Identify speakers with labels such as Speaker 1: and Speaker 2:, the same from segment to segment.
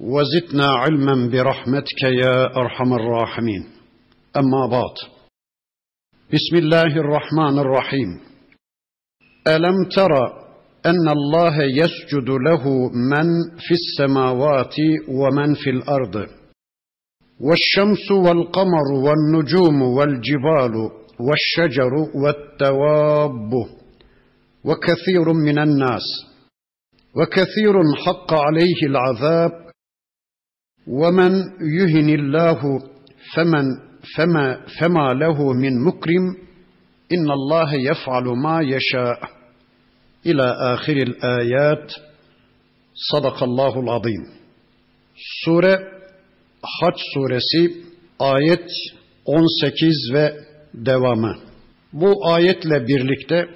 Speaker 1: وزدنا علما برحمتك يا أرحم الراحمين. أما بعد بسم الله الرحمن الرحيم. ألم تر أن الله يسجد له من في السماوات ومن في الأرض؟ والشمس والقمر والنجوم والجبال والشجر والدواب وكثير من الناس وكثير حق عليه العذاب ومن يهن الله فمن فما فما له من مكرم ان الله يفعل ما يشاء الى اخر الايات صدق الله العظيم سوره Haç suresi ayet 18 ve devamı. Bu ayetle birlikte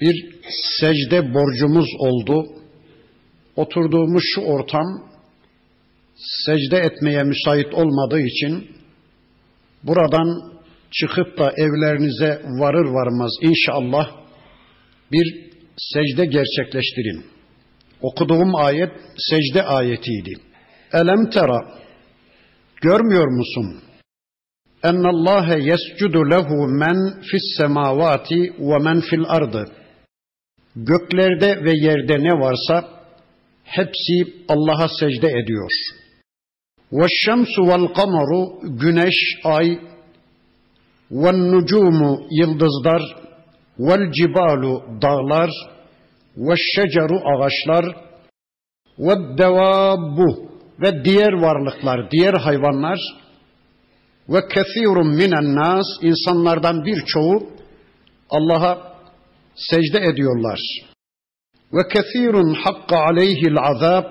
Speaker 1: bir secde borcumuz oldu. Oturduğumuz şu ortam secde etmeye müsait olmadığı için buradan çıkıp da evlerinize varır varmaz inşallah bir secde gerçekleştirin. Okuduğum ayet secde ayetiydi. Elem tera görmüyor musun? En Allah yescudu lehu men fis semavati ve men fil ardı. Göklerde ve yerde ne varsa hepsi Allah'a secde ediyor. Ve şemsu vel kamaru güneş, ay, ve nucumu yıldızlar, vel cibalu dağlar, ve şeceru ağaçlar, ve devabbu ve diğer varlıklar, diğer hayvanlar, ve kethirun minen nas insanlardan birçoğu Allah'a secde ediyorlar. Ve kethirun hakka aleyhil azab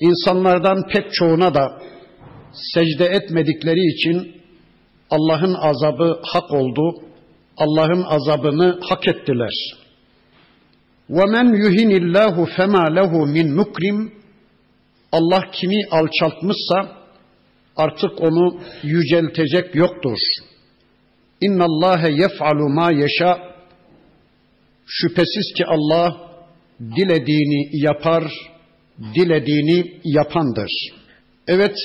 Speaker 1: insanlardan pek çoğuna da secde etmedikleri için Allah'ın azabı hak oldu. Allah'ın azabını hak ettiler. Ve men yuhinillahu fema lehu min mukrim Allah kimi alçaltmışsa artık onu yüceltecek yoktur. İnna Allahe yef'alu ma yeşa. Şüphesiz ki Allah dilediğini yapar, dilediğini yapandır. Evet,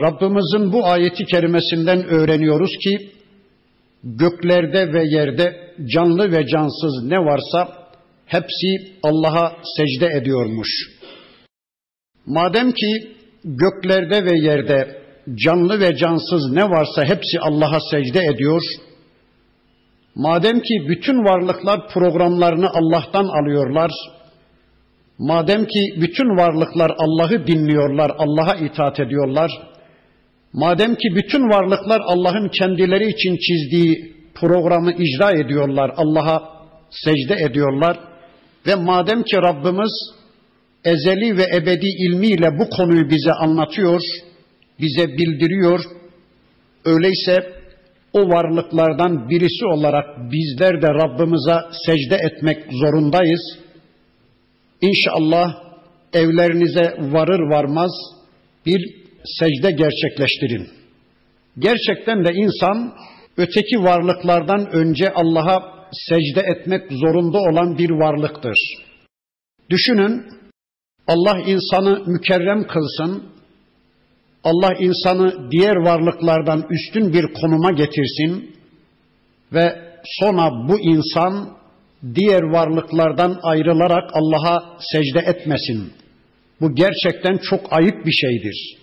Speaker 1: Rabbimizin bu ayeti kerimesinden öğreniyoruz ki göklerde ve yerde canlı ve cansız ne varsa hepsi Allah'a secde ediyormuş. Madem ki göklerde ve yerde canlı ve cansız ne varsa hepsi Allah'a secde ediyor. Madem ki bütün varlıklar programlarını Allah'tan alıyorlar. Madem ki bütün varlıklar Allah'ı dinliyorlar, Allah'a itaat ediyorlar. Madem ki bütün varlıklar Allah'ın kendileri için çizdiği programı icra ediyorlar, Allah'a secde ediyorlar. Ve madem ki Rabbimiz ezeli ve ebedi ilmiyle bu konuyu bize anlatıyor, bize bildiriyor. Öyleyse o varlıklardan birisi olarak bizler de Rabbimize secde etmek zorundayız. İnşallah evlerinize varır varmaz bir secde gerçekleştirin. Gerçekten de insan öteki varlıklardan önce Allah'a secde etmek zorunda olan bir varlıktır. Düşünün Allah insanı mükerrem kılsın, Allah insanı diğer varlıklardan üstün bir konuma getirsin ve sonra bu insan diğer varlıklardan ayrılarak Allah'a secde etmesin. Bu gerçekten çok ayıp bir şeydir.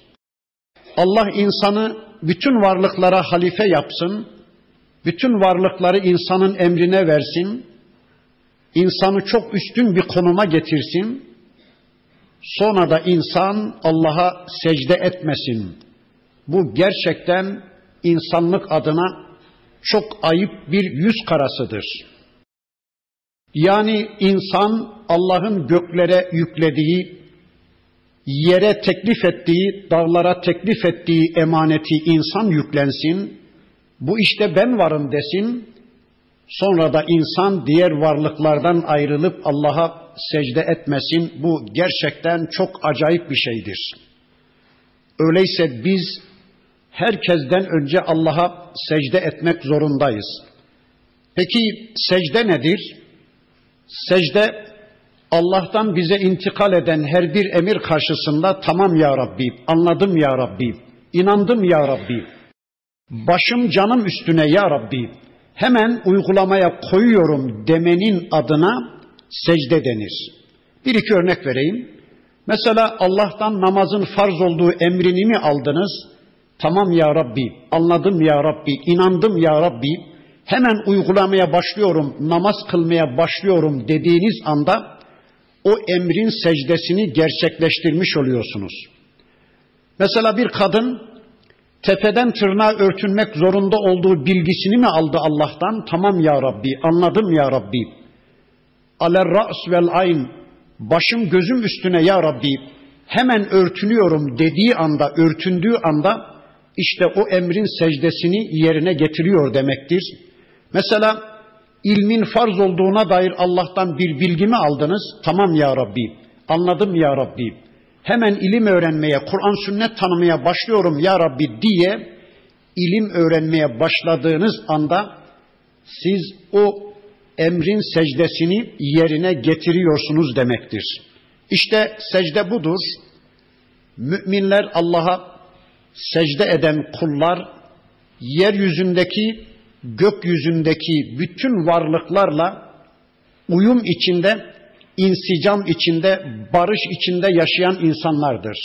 Speaker 1: Allah insanı bütün varlıklara halife yapsın, bütün varlıkları insanın emrine versin, insanı çok üstün bir konuma getirsin Sonra da insan Allah'a secde etmesin. Bu gerçekten insanlık adına çok ayıp bir yüz karasıdır. Yani insan Allah'ın göklere yüklediği, yere teklif ettiği, dağlara teklif ettiği emaneti insan yüklensin. Bu işte ben varım desin. Sonra da insan diğer varlıklardan ayrılıp Allah'a secde etmesin. Bu gerçekten çok acayip bir şeydir. Öyleyse biz herkesten önce Allah'a secde etmek zorundayız. Peki secde nedir? Secde Allah'tan bize intikal eden her bir emir karşısında tamam ya Rabbi, anladım ya Rabbi, inandım ya Rabbi, başım canım üstüne ya Rabbi, hemen uygulamaya koyuyorum demenin adına secde denir. Bir iki örnek vereyim. Mesela Allah'tan namazın farz olduğu emrini mi aldınız? Tamam ya Rabbi, anladım ya Rabbi, inandım ya Rabbi, hemen uygulamaya başlıyorum, namaz kılmaya başlıyorum dediğiniz anda o emrin secdesini gerçekleştirmiş oluyorsunuz. Mesela bir kadın tepeden tırnağa örtünmek zorunda olduğu bilgisini mi aldı Allah'tan? Tamam ya Rabbi, anladım ya Rabbi. Aler ra's vel ayn, başım gözüm üstüne ya Rabbi, hemen örtünüyorum dediği anda, örtündüğü anda işte o emrin secdesini yerine getiriyor demektir. Mesela ilmin farz olduğuna dair Allah'tan bir bilgi mi aldınız? Tamam ya Rabbi, anladım ya Rabbi. Hemen ilim öğrenmeye, Kur'an sünnet tanımaya başlıyorum ya Rabbi diye ilim öğrenmeye başladığınız anda siz o emrin secdesini yerine getiriyorsunuz demektir. İşte secde budur. Müminler Allah'a secde eden kullar yeryüzündeki gökyüzündeki bütün varlıklarla uyum içinde, insicam içinde, barış içinde yaşayan insanlardır.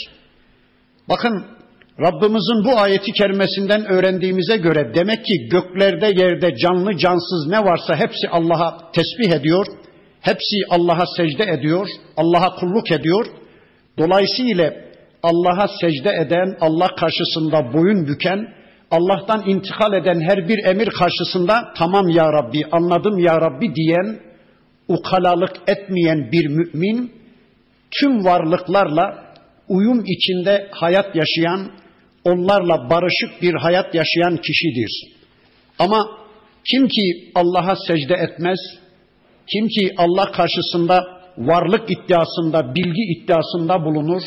Speaker 1: Bakın Rabbimizin bu ayeti kerimesinden öğrendiğimize göre demek ki göklerde yerde canlı cansız ne varsa hepsi Allah'a tesbih ediyor. Hepsi Allah'a secde ediyor. Allah'a kulluk ediyor. Dolayısıyla Allah'a secde eden, Allah karşısında boyun büken, Allah'tan intikal eden her bir emir karşısında tamam ya Rabbi, anladım ya Rabbi diyen, ukalalık etmeyen bir mümin, tüm varlıklarla uyum içinde hayat yaşayan, onlarla barışık bir hayat yaşayan kişidir. Ama kim ki Allah'a secde etmez, kim ki Allah karşısında varlık iddiasında, bilgi iddiasında bulunur,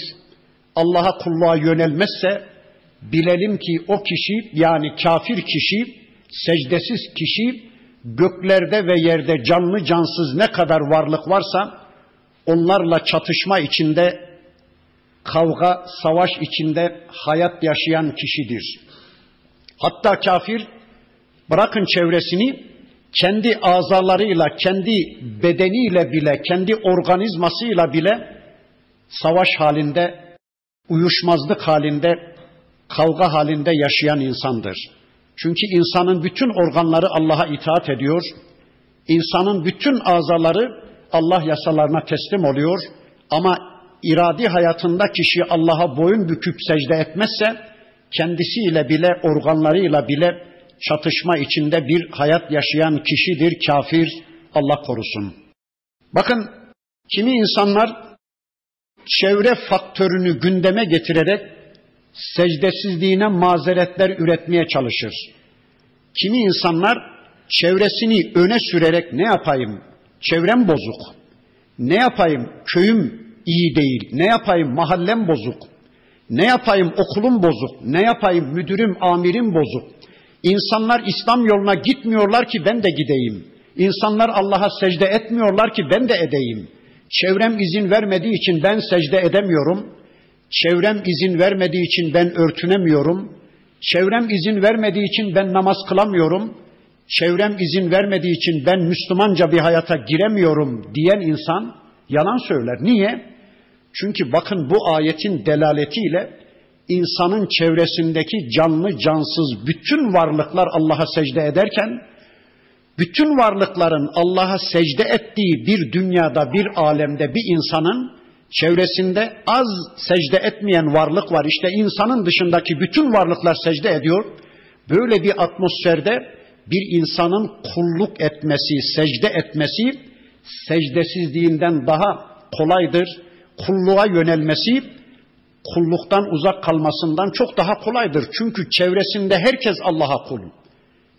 Speaker 1: Allah'a kulluğa yönelmezse bilelim ki o kişi yani kafir kişi, secdesiz kişi göklerde ve yerde canlı cansız ne kadar varlık varsa onlarla çatışma içinde, kavga, savaş içinde hayat yaşayan kişidir. Hatta kafir bırakın çevresini kendi azalarıyla, kendi bedeniyle bile, kendi organizmasıyla bile savaş halinde, uyuşmazlık halinde, kavga halinde yaşayan insandır. Çünkü insanın bütün organları Allah'a itaat ediyor. İnsanın bütün azaları Allah yasalarına teslim oluyor. Ama iradi hayatında kişi Allah'a boyun büküp secde etmezse kendisiyle bile organlarıyla bile çatışma içinde bir hayat yaşayan kişidir kafir Allah korusun. Bakın kimi insanlar çevre faktörünü gündeme getirerek secdesizliğine mazeretler üretmeye çalışır. Kimi insanlar çevresini öne sürerek ne yapayım? Çevrem bozuk. Ne yapayım? Köyüm iyi değil. Ne yapayım? Mahallem bozuk. Ne yapayım? Okulum bozuk. Ne yapayım? Müdürüm, amirim bozuk. İnsanlar İslam yoluna gitmiyorlar ki ben de gideyim. İnsanlar Allah'a secde etmiyorlar ki ben de edeyim. Çevrem izin vermediği için ben secde edemiyorum. Çevrem izin vermediği için ben örtünemiyorum. Çevrem izin vermediği için ben namaz kılamıyorum. Çevrem izin vermediği için ben Müslümanca bir hayata giremiyorum diyen insan yalan söyler. Niye? Çünkü bakın bu ayetin delaletiyle insanın çevresindeki canlı cansız bütün varlıklar Allah'a secde ederken bütün varlıkların Allah'a secde ettiği bir dünyada, bir alemde bir insanın çevresinde az secde etmeyen varlık var. İşte insanın dışındaki bütün varlıklar secde ediyor. Böyle bir atmosferde bir insanın kulluk etmesi, secde etmesi, secdesizliğinden daha kolaydır. Kulluğa yönelmesi kulluktan uzak kalmasından çok daha kolaydır. Çünkü çevresinde herkes Allah'a kul.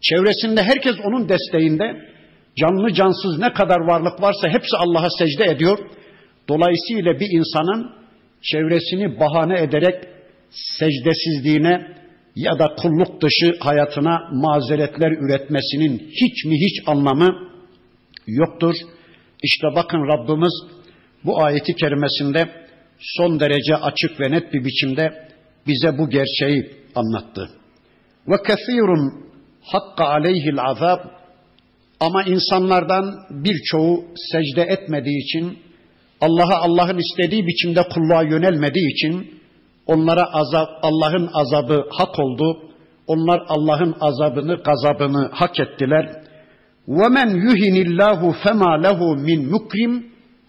Speaker 1: Çevresinde herkes onun desteğinde. Canlı cansız ne kadar varlık varsa hepsi Allah'a secde ediyor. Dolayısıyla bir insanın çevresini bahane ederek secdesizliğine ya da kulluk dışı hayatına mazeretler üretmesinin hiç mi hiç anlamı yoktur. İşte bakın Rabbimiz bu ayeti kerimesinde son derece açık ve net bir biçimde bize bu gerçeği anlattı. Ve kesirun hakka aleyhil azab ama insanlardan birçoğu secde etmediği için Allah'a Allah'ın istediği biçimde kulluğa yönelmediği için onlara azap Allah'ın azabı hak oldu. Onlar Allah'ın azabını, gazabını hak ettiler. وَمَنْ يُهِنِ اللّٰهُ فَمَا لَهُ مِنْ مُكْرِمٍ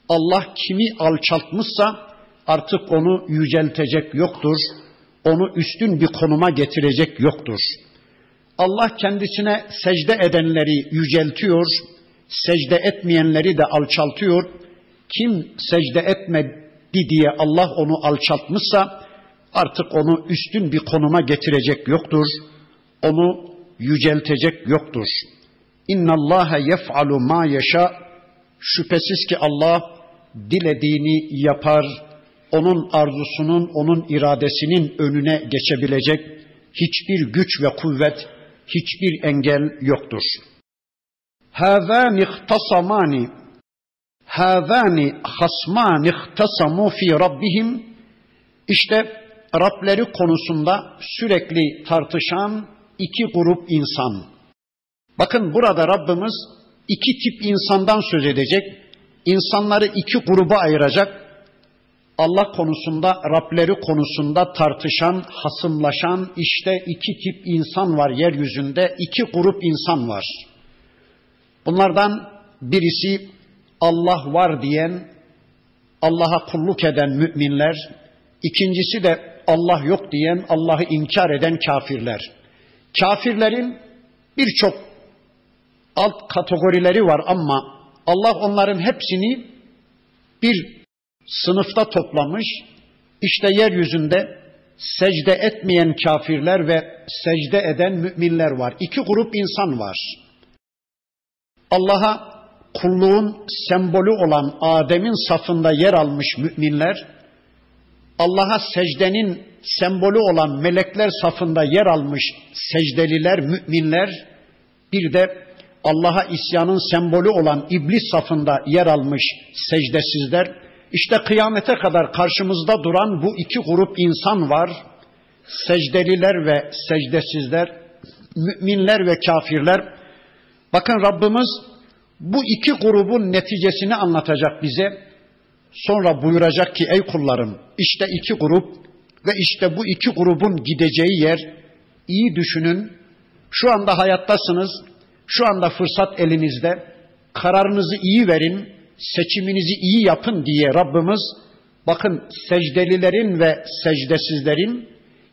Speaker 1: Allah kimi alçaltmışsa artık onu yüceltecek yoktur. Onu üstün bir konuma getirecek yoktur. Allah kendisine secde edenleri yüceltiyor, secde etmeyenleri de alçaltıyor. Kim secde etmedi diye Allah onu alçaltmışsa artık onu üstün bir konuma getirecek yoktur. Onu yüceltecek yoktur. İnna Allah yef'alu ma yasha. Şüphesiz ki Allah dilediğini yapar. Onun arzusunun, onun iradesinin önüne geçebilecek hiçbir güç ve kuvvet, hiçbir engel yoktur. Hâzâni ihtasamâni Hâzâni hasmâni ihtasamû fî rabbihim İşte Rableri konusunda sürekli tartışan iki grup insan. Bakın burada Rabbimiz iki tip insandan söz edecek. İnsanları iki gruba ayıracak. Allah konusunda, Rableri konusunda tartışan, hasımlaşan işte iki tip insan var yeryüzünde. iki grup insan var. Bunlardan birisi Allah var diyen, Allah'a kulluk eden müminler. İkincisi de Allah yok diyen, Allah'ı inkar eden kafirler. Kafirlerin birçok alt kategorileri var ama Allah onların hepsini bir sınıfta toplamış. İşte yeryüzünde secde etmeyen kafirler ve secde eden müminler var. İki grup insan var. Allah'a kulluğun sembolü olan Adem'in safında yer almış müminler, Allah'a secdenin sembolü olan melekler safında yer almış secdeliler, müminler, bir de Allah'a isyanın sembolü olan iblis safında yer almış secdesizler, işte kıyamete kadar karşımızda duran bu iki grup insan var. Secdeliler ve secdesizler, müminler ve kafirler. Bakın Rabbimiz bu iki grubun neticesini anlatacak bize. Sonra buyuracak ki ey kullarım işte iki grup ve işte bu iki grubun gideceği yer iyi düşünün. Şu anda hayattasınız. Şu anda fırsat elinizde. Kararınızı iyi verin. Seçiminizi iyi yapın diye Rabbimiz bakın secdelilerin ve secdesizlerin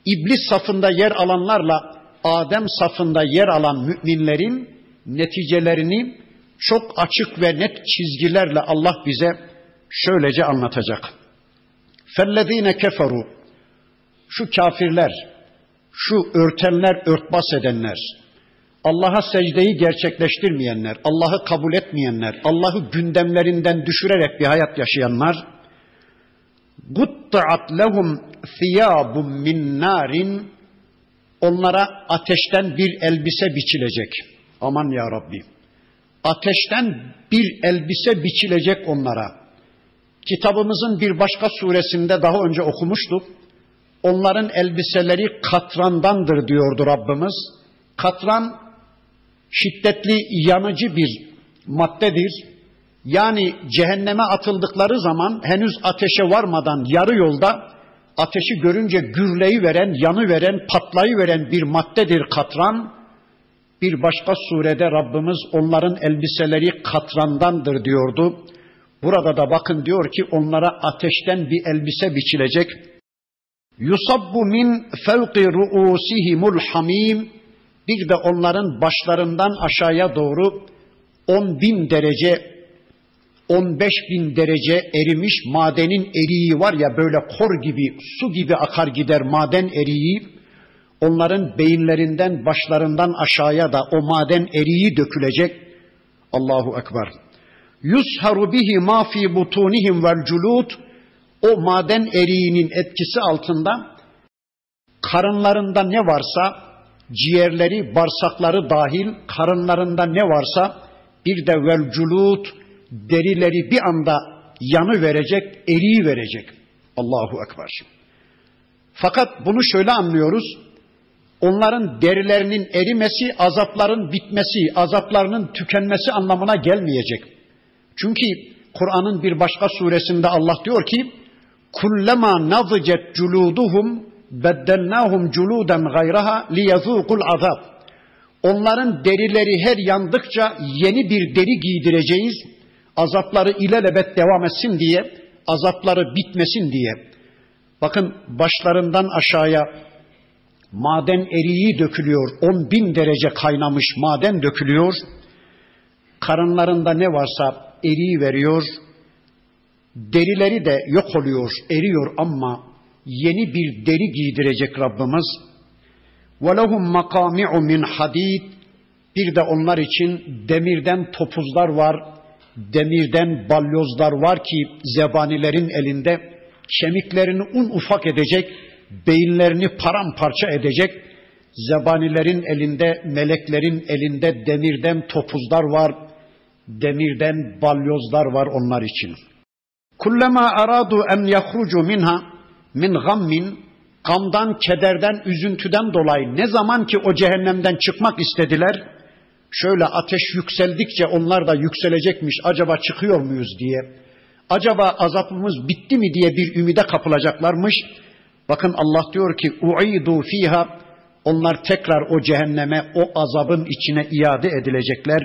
Speaker 1: iblis safında yer alanlarla Adem safında yer alan müminlerin neticelerini çok açık ve net çizgilerle Allah bize şöylece anlatacak. Fellezine keferu şu kafirler, şu örtenler, örtbas edenler, Allah'a secdeyi gerçekleştirmeyenler, Allah'ı kabul etmeyenler, Allah'ı gündemlerinden düşürerek bir hayat yaşayanlar, guttat lehum thiyabun min narin onlara ateşten bir elbise biçilecek. Aman ya Rabbi. Ateşten bir elbise biçilecek onlara. Kitabımızın bir başka suresinde daha önce okumuştuk. Onların elbiseleri katrandandır diyordu Rabbimiz. Katran şiddetli yanıcı bir maddedir. Yani cehenneme atıldıkları zaman henüz ateşe varmadan yarı yolda ateşi görünce gürleyi veren, yanı veren, patlayı veren bir maddedir katran. Bir başka surede Rabbimiz onların elbiseleri katrandandır diyordu. Burada da bakın diyor ki onlara ateşten bir elbise biçilecek. Yusabbu min fevki ruusihimul hamim. Bir de onların başlarından aşağıya doğru on bin derece 15 bin derece erimiş madenin eriği var ya böyle kor gibi, su gibi akar gider maden eriği. Onların beyinlerinden, başlarından aşağıya da o maden eriği dökülecek. Allahu Ekber. Yusharu bihi ma fi butunihim vel culud. O maden eriğinin etkisi altında karınlarında ne varsa ciğerleri, bağırsakları dahil karınlarında ne varsa bir de vel culut derileri bir anda yanı verecek, eriyi verecek. Allahu Ekber. Fakat bunu şöyle anlıyoruz. Onların derilerinin erimesi, azapların bitmesi, azaplarının tükenmesi anlamına gelmeyecek. Çünkü Kur'an'ın bir başka suresinde Allah diyor ki: "Kullama nazicet culuduhum beddelnahum culudan gayraha liyezukul azab." Onların derileri her yandıkça yeni bir deri giydireceğiz. Azapları ilelebet devam etsin diye, azapları bitmesin diye. Bakın başlarından aşağıya maden eriği dökülüyor. 10 bin derece kaynamış maden dökülüyor. Karınlarında ne varsa eriği veriyor. Derileri de yok oluyor, eriyor ama yeni bir deri giydirecek Rabbimiz. وَلَهُمْ مَقَامِعُ مِنْ حَد۪يدٍ Bir de onlar için demirden topuzlar var, demirden balyozlar var ki zebanilerin elinde kemiklerini un ufak edecek, beyinlerini paramparça edecek. Zebanilerin elinde, meleklerin elinde demirden topuzlar var, demirden balyozlar var onlar için. Kullama aradu en yahrucu minha min gammin gamdan, kederden, üzüntüden dolayı ne zaman ki o cehennemden çıkmak istediler, şöyle ateş yükseldikçe onlar da yükselecekmiş, acaba çıkıyor muyuz diye, acaba azabımız bitti mi diye bir ümide kapılacaklarmış. Bakın Allah diyor ki uidu fiha onlar tekrar o cehenneme, o azabın içine iade edilecekler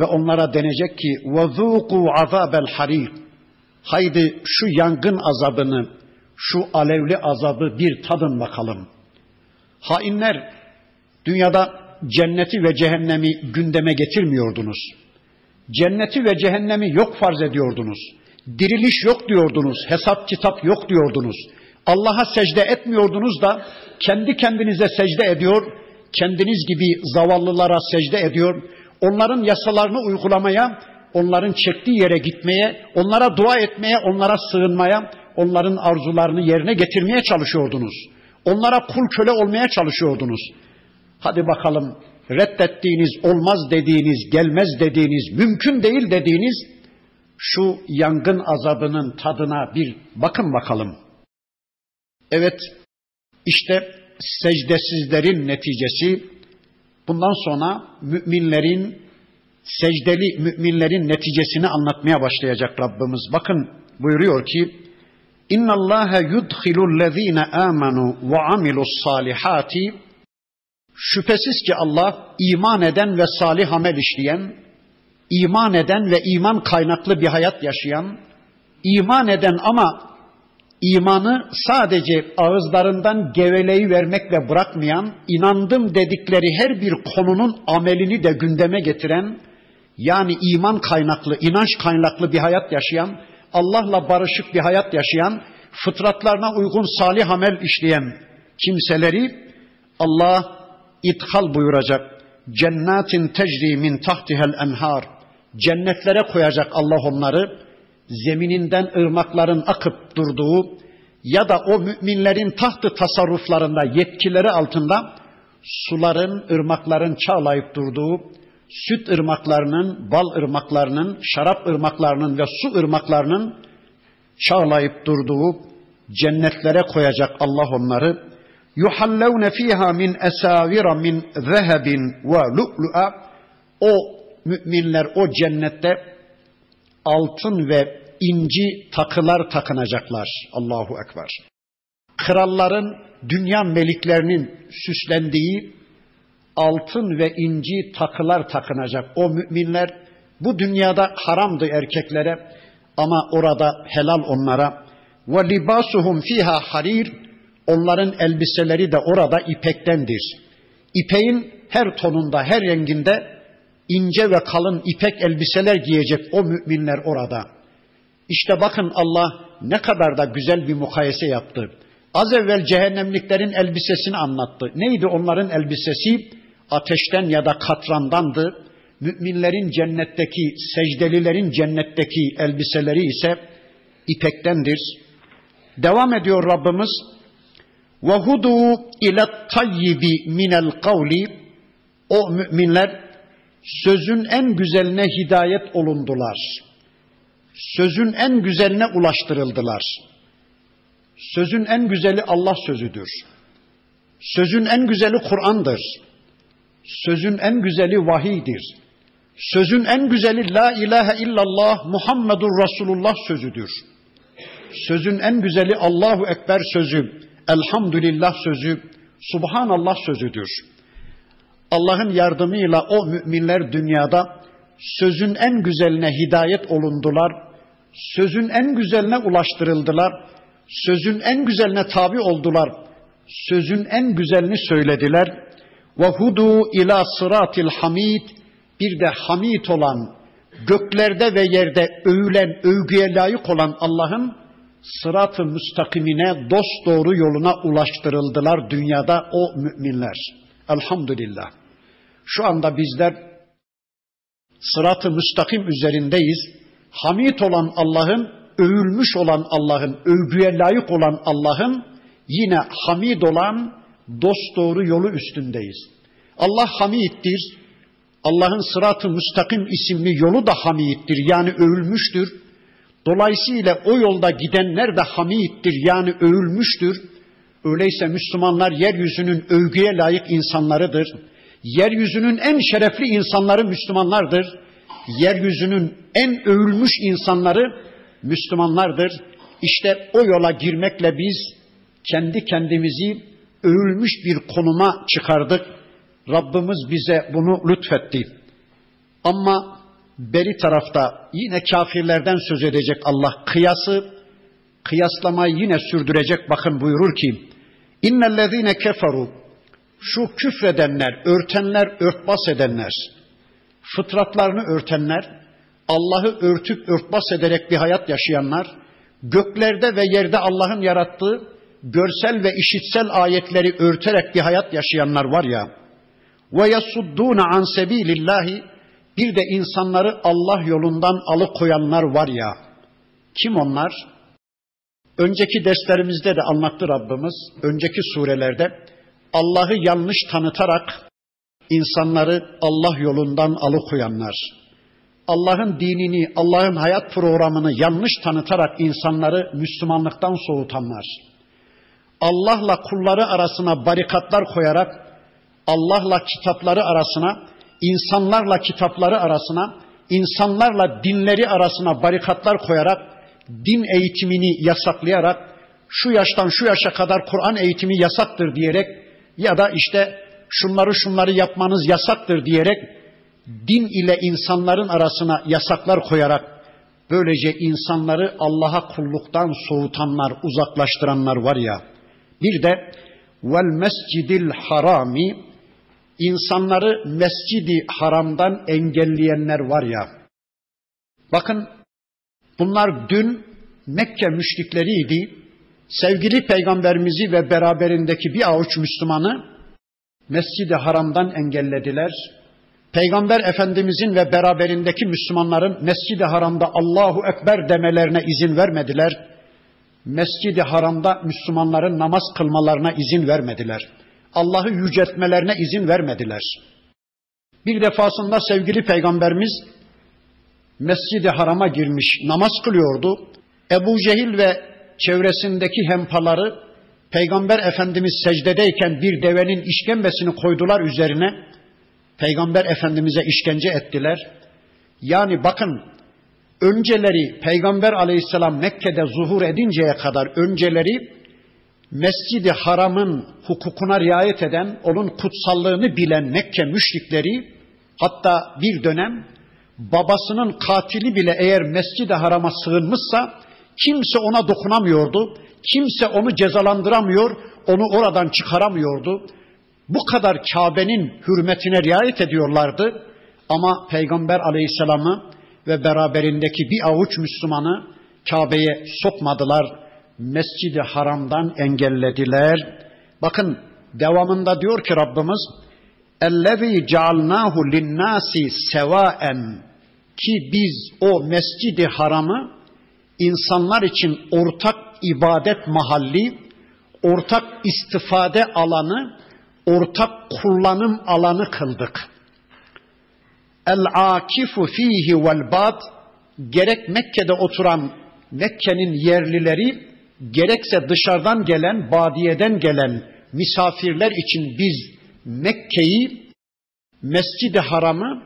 Speaker 1: ve onlara denecek ki vazuku azabel harir. Haydi şu yangın azabını, şu alevli azabı bir tadın bakalım. Hainler dünyada cenneti ve cehennemi gündeme getirmiyordunuz. Cenneti ve cehennemi yok farz ediyordunuz. Diriliş yok diyordunuz, hesap kitap yok diyordunuz. Allah'a secde etmiyordunuz da kendi kendinize secde ediyor, kendiniz gibi zavallılara secde ediyor, onların yasalarını uygulamaya, onların çektiği yere gitmeye, onlara dua etmeye, onlara sığınmaya, onların arzularını yerine getirmeye çalışıyordunuz. Onlara kul köle olmaya çalışıyordunuz. Hadi bakalım reddettiğiniz, olmaz dediğiniz, gelmez dediğiniz, mümkün değil dediğiniz şu yangın azabının tadına bir bakın bakalım. Evet, işte secdesizlerin neticesi bundan sonra müminlerin secdeli müminlerin neticesini anlatmaya başlayacak Rabbimiz. Bakın buyuruyor ki İnna Allah yudkhilul amanu ve amilus salihati Şüphesiz ki Allah iman eden ve salih amel işleyen, iman eden ve iman kaynaklı bir hayat yaşayan, iman eden ama imanı sadece ağızlarından geveleyi vermekle bırakmayan, inandım dedikleri her bir konunun amelini de gündeme getiren, yani iman kaynaklı, inanç kaynaklı bir hayat yaşayan, Allah'la barışık bir hayat yaşayan, fıtratlarına uygun salih amel işleyen kimseleri Allah ithal buyuracak. Cennetin tecri min tahtihel enhar. Cennetlere koyacak Allah onları. Zemininden ırmakların akıp durduğu ya da o müminlerin tahtı tasarruflarında yetkileri altında suların, ırmakların çağlayıp durduğu süt ırmaklarının, bal ırmaklarının, şarap ırmaklarının ve su ırmaklarının çağlayıp durduğu cennetlere koyacak Allah onları. Yuhallevne fiha min esavira min zehebin ve lu'lu'a. O müminler o cennette altın ve inci takılar takınacaklar. Allahu Ekber. Kralların, dünya meliklerinin süslendiği altın ve inci takılar takınacak. O müminler bu dünyada haramdı erkeklere ama orada helal onlara. Ve libasuhum fiha harir. Onların elbiseleri de orada ipektendir. İpeğin her tonunda, her renginde ince ve kalın ipek elbiseler giyecek o müminler orada. İşte bakın Allah ne kadar da güzel bir mukayese yaptı. Az evvel cehennemliklerin elbisesini anlattı. Neydi onların elbisesi? Ateşten ya da katrandandı. Müminlerin cennetteki, secdelilerin cennetteki elbiseleri ise ipektendir. Devam ediyor Rabbimiz. وَهُدُوا اِلَى الطَّيِّبِ مِنَ الْقَوْلِ O müminler sözün en güzeline hidayet olundular. Sözün en güzeline ulaştırıldılar. Sözün en güzeli Allah sözüdür. Sözün en güzeli Kur'an'dır. Sözün en güzeli vahiydir. Sözün en güzeli La ilahe illallah Muhammedur Resulullah sözüdür. Sözün en güzeli Allahu Ekber sözü, Elhamdülillah sözü, Subhanallah sözüdür. Allah'ın yardımıyla o müminler dünyada sözün en güzeline hidayet olundular, sözün en güzeline ulaştırıldılar, sözün en güzeline tabi oldular, sözün en güzelini söylediler. Ve hudu ila sıratil hamid bir de hamid olan göklerde ve yerde övülen, övgüye layık olan Allah'ın sırat-ı müstakimine, dost doğru yoluna ulaştırıldılar dünyada o müminler. Elhamdülillah. Şu anda bizler sırat-ı müstakim üzerindeyiz. Hamid olan Allah'ın, övülmüş olan Allah'ın, övgüye layık olan Allah'ın yine hamid olan dost doğru yolu üstündeyiz. Allah hamiddir. Allah'ın sırat-ı müstakim isimli yolu da hamiddir. Yani övülmüştür. Dolayısıyla o yolda gidenler de hamiddir. Yani övülmüştür. Öyleyse Müslümanlar yeryüzünün övgüye layık insanlarıdır. Yeryüzünün en şerefli insanları Müslümanlardır. Yeryüzünün en övülmüş insanları Müslümanlardır. İşte o yola girmekle biz kendi kendimizi övülmüş bir konuma çıkardık. Rabbimiz bize bunu lütfetti. Ama beri tarafta yine kafirlerden söz edecek Allah. Kıyası, kıyaslamayı yine sürdürecek. Bakın buyurur ki, İnnellezîne keferu, şu küfredenler, örtenler, örtbas edenler, fıtratlarını örtenler, Allah'ı örtüp örtbas ederek bir hayat yaşayanlar, göklerde ve yerde Allah'ın yarattığı görsel ve işitsel ayetleri örterek bir hayat yaşayanlar var ya, ve yasuddûne an sebilillahi bir de insanları Allah yolundan alıkoyanlar var ya. Kim onlar? Önceki derslerimizde de anlattı Rabbimiz. Önceki surelerde Allah'ı yanlış tanıtarak insanları Allah yolundan alıkoyanlar. Allah'ın dinini, Allah'ın hayat programını yanlış tanıtarak insanları Müslümanlıktan soğutanlar. Allah'la kulları arasına barikatlar koyarak Allah'la kitapları arasına, insanlarla kitapları arasına, insanlarla dinleri arasına barikatlar koyarak, din eğitimini yasaklayarak, şu yaştan şu yaşa kadar Kur'an eğitimi yasaktır diyerek ya da işte şunları şunları yapmanız yasaktır diyerek din ile insanların arasına yasaklar koyarak böylece insanları Allah'a kulluktan soğutanlar, uzaklaştıranlar var ya. Bir de vel mescidil harami insanları mescidi haramdan engelleyenler var ya. Bakın bunlar dün Mekke müşrikleriydi. Sevgili peygamberimizi ve beraberindeki bir avuç Müslümanı Mescid-i Haram'dan engellediler. Peygamber Efendimizin ve beraberindeki Müslümanların Mescid-i Haram'da Allahu Ekber demelerine izin vermediler. Mescid-i Haram'da Müslümanların namaz kılmalarına izin vermediler. Allah'ı yüceltmelerine izin vermediler. Bir defasında sevgili peygamberimiz Mescid-i Haram'a girmiş, namaz kılıyordu. Ebu Cehil ve çevresindeki hempaları Peygamber Efendimiz secdedeyken bir devenin işkembesini koydular üzerine. Peygamber Efendimiz'e işkence ettiler. Yani bakın önceleri Peygamber Aleyhisselam Mekke'de zuhur edinceye kadar önceleri Mescid-i Haram'ın hukukuna riayet eden, onun kutsallığını bilen Mekke müşrikleri hatta bir dönem babasının katili bile eğer Mescid-i Haram'a sığınmışsa kimse ona dokunamıyordu. Kimse onu cezalandıramıyor, onu oradan çıkaramıyordu. Bu kadar Kabe'nin hürmetine riayet ediyorlardı. Ama Peygamber Aleyhisselam'ı ve beraberindeki bir avuç Müslümanı Kabe'ye sokmadılar. Mescidi Haram'dan engellediler. Bakın devamında diyor ki Rabbimiz اَلَّذ۪ي جَعَلْنَاهُ لِلنَّاسِ سَوَاءً Ki biz o mescidi haramı insanlar için ortak ibadet mahalli, ortak istifade alanı, ortak kullanım alanı kıldık. El akifu fihi vel bad gerek Mekke'de oturan Mekke'nin yerlileri gerekse dışarıdan gelen, badiyeden gelen misafirler için biz Mekke'yi Mescid-i Haram'ı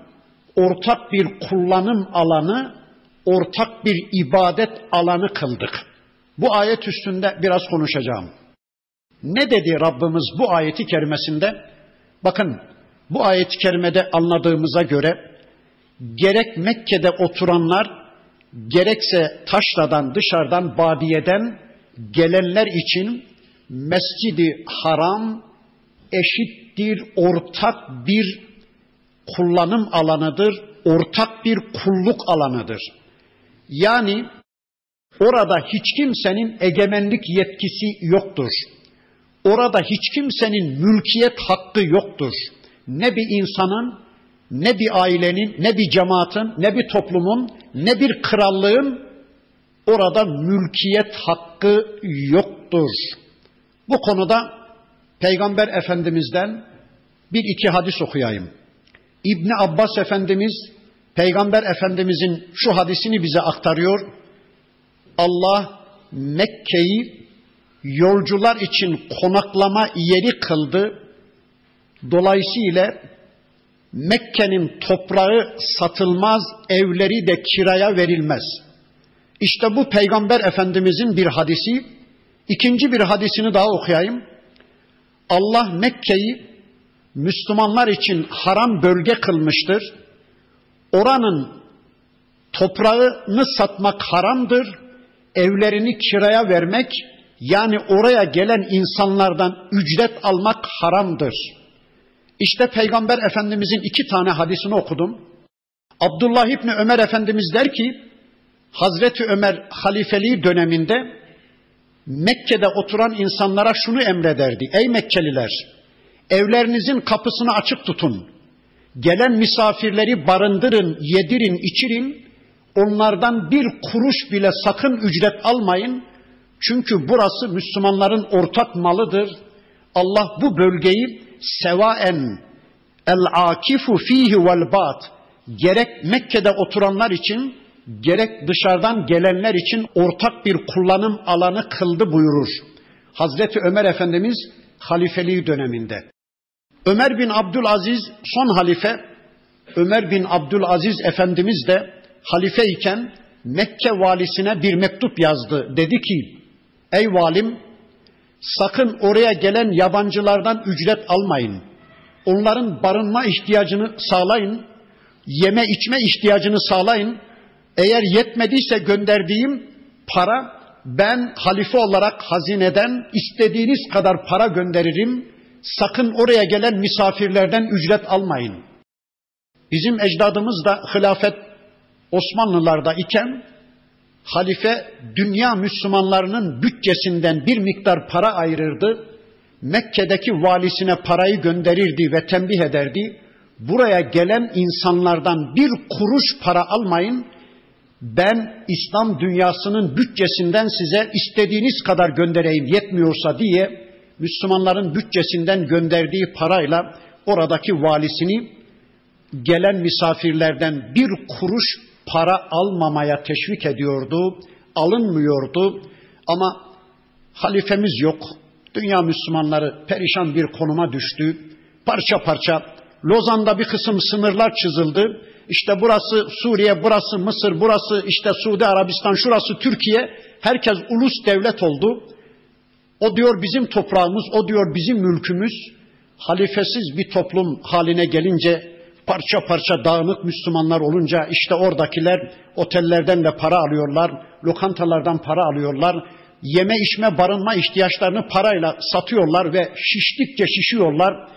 Speaker 1: ortak bir kullanım alanı, ortak bir ibadet alanı kıldık. Bu ayet üstünde biraz konuşacağım. Ne dedi Rabbimiz bu ayeti kerimesinde? Bakın bu ayeti kerimede anladığımıza göre gerek Mekke'de oturanlar gerekse taşradan dışarıdan badiyeden gelenler için Mescidi Haram eşittir, ortak bir kullanım alanıdır, ortak bir kulluk alanıdır. Yani orada hiç kimsenin egemenlik yetkisi yoktur. Orada hiç kimsenin mülkiyet hakkı yoktur. Ne bir insanın, ne bir ailenin, ne bir cemaatin, ne bir toplumun, ne bir krallığın orada mülkiyet hakkı yoktur. Bu konuda Peygamber Efendimiz'den bir iki hadis okuyayım. İbni Abbas Efendimiz Peygamber Efendimizin şu hadisini bize aktarıyor. Allah Mekke'yi yolcular için konaklama yeri kıldı. Dolayısıyla Mekke'nin toprağı satılmaz, evleri de kiraya verilmez. İşte bu Peygamber Efendimizin bir hadisi. İkinci bir hadisini daha okuyayım. Allah Mekke'yi Müslümanlar için haram bölge kılmıştır. Oranın toprağını satmak haramdır. Evlerini kiraya vermek yani oraya gelen insanlardan ücret almak haramdır. İşte Peygamber Efendimizin iki tane hadisini okudum. Abdullah İbni Ömer Efendimiz der ki, Hazreti Ömer halifeliği döneminde Mekke'de oturan insanlara şunu emrederdi. Ey Mekkeliler, evlerinizin kapısını açık tutun. Gelen misafirleri barındırın, yedirin, içirin. Onlardan bir kuruş bile sakın ücret almayın. Çünkü burası Müslümanların ortak malıdır. Allah bu bölgeyi sevaen el akifu fihi vel bat gerek Mekke'de oturanlar için gerek dışarıdan gelenler için ortak bir kullanım alanı kıldı buyurur. Hazreti Ömer Efendimiz halifeliği döneminde. Ömer bin Abdülaziz son halife, Ömer bin Abdülaziz Efendimiz de halife iken Mekke valisine bir mektup yazdı. Dedi ki, ey valim sakın oraya gelen yabancılardan ücret almayın. Onların barınma ihtiyacını sağlayın, yeme içme ihtiyacını sağlayın. Eğer yetmediyse gönderdiğim para ben halife olarak hazineden istediğiniz kadar para gönderirim. Sakın oraya gelen misafirlerden ücret almayın. Bizim ecdadımız da hilafet Osmanlılarda iken halife dünya Müslümanlarının bütçesinden bir miktar para ayırırdı. Mekke'deki valisine parayı gönderirdi ve tembih ederdi. Buraya gelen insanlardan bir kuruş para almayın. Ben İslam dünyasının bütçesinden size istediğiniz kadar göndereyim yetmiyorsa diye Müslümanların bütçesinden gönderdiği parayla oradaki valisini gelen misafirlerden bir kuruş para almamaya teşvik ediyordu, alınmıyordu ama halifemiz yok. Dünya Müslümanları perişan bir konuma düştü. Parça parça Lozan'da bir kısım sınırlar çizildi. İşte burası Suriye, burası Mısır, burası işte Suudi Arabistan, şurası Türkiye. Herkes ulus devlet oldu. O diyor bizim toprağımız, o diyor bizim mülkümüz. Halifesiz bir toplum haline gelince parça parça dağınık Müslümanlar olunca işte oradakiler otellerden de para alıyorlar, lokantalardan para alıyorlar. Yeme içme barınma ihtiyaçlarını parayla satıyorlar ve şiştikçe şişiyorlar.